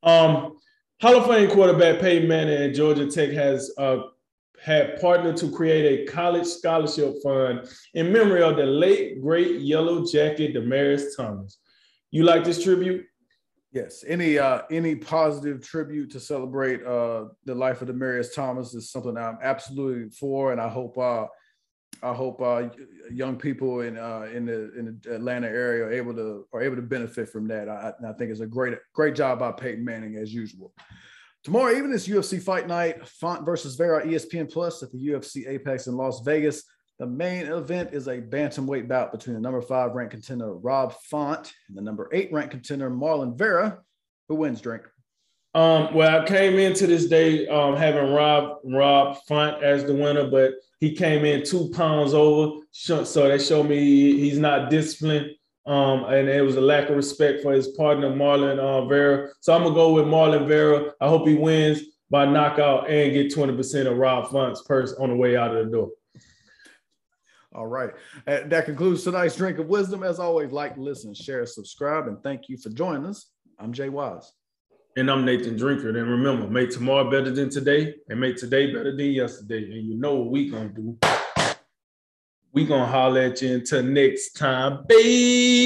Um, Hall of Fame quarterback Peyton Manning at Georgia Tech has uh, had partnered to create a college scholarship fund in memory of the late great Yellow Jacket Demaryius Thomas. You like this tribute? Yes, any uh, any positive tribute to celebrate uh, the life of Demaryius Thomas is something I'm absolutely for, and I hope uh, I hope uh, young people in uh, in the in the Atlanta area are able to are able to benefit from that. I, I think it's a great great job by Peyton Manning as usual. Tomorrow evening is UFC Fight Night, Font versus Vera, ESPN Plus at the UFC Apex in Las Vegas. The main event is a bantamweight bout between the number five ranked contender Rob Font and the number eight ranked contender Marlon Vera. Who wins, Drink? Um, well, I came into this day um, having Rob Rob Font as the winner, but he came in two pounds over, so that showed me he's not disciplined. Um, and it was a lack of respect for his partner Marlon uh, Vera. So I'm gonna go with Marlon Vera. I hope he wins by knockout and get 20% of Rob Font's purse on the way out of the door. All right. Uh, that concludes tonight's drink of wisdom. As always, like, listen, share, subscribe, and thank you for joining us. I'm Jay Wise. And I'm Nathan Drinker. And remember, make tomorrow better than today and make today better than yesterday. And you know what we gonna do. We gonna holler at you until next time, baby.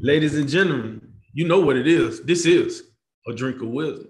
Ladies and gentlemen, you know what it is. This is a drink of wisdom.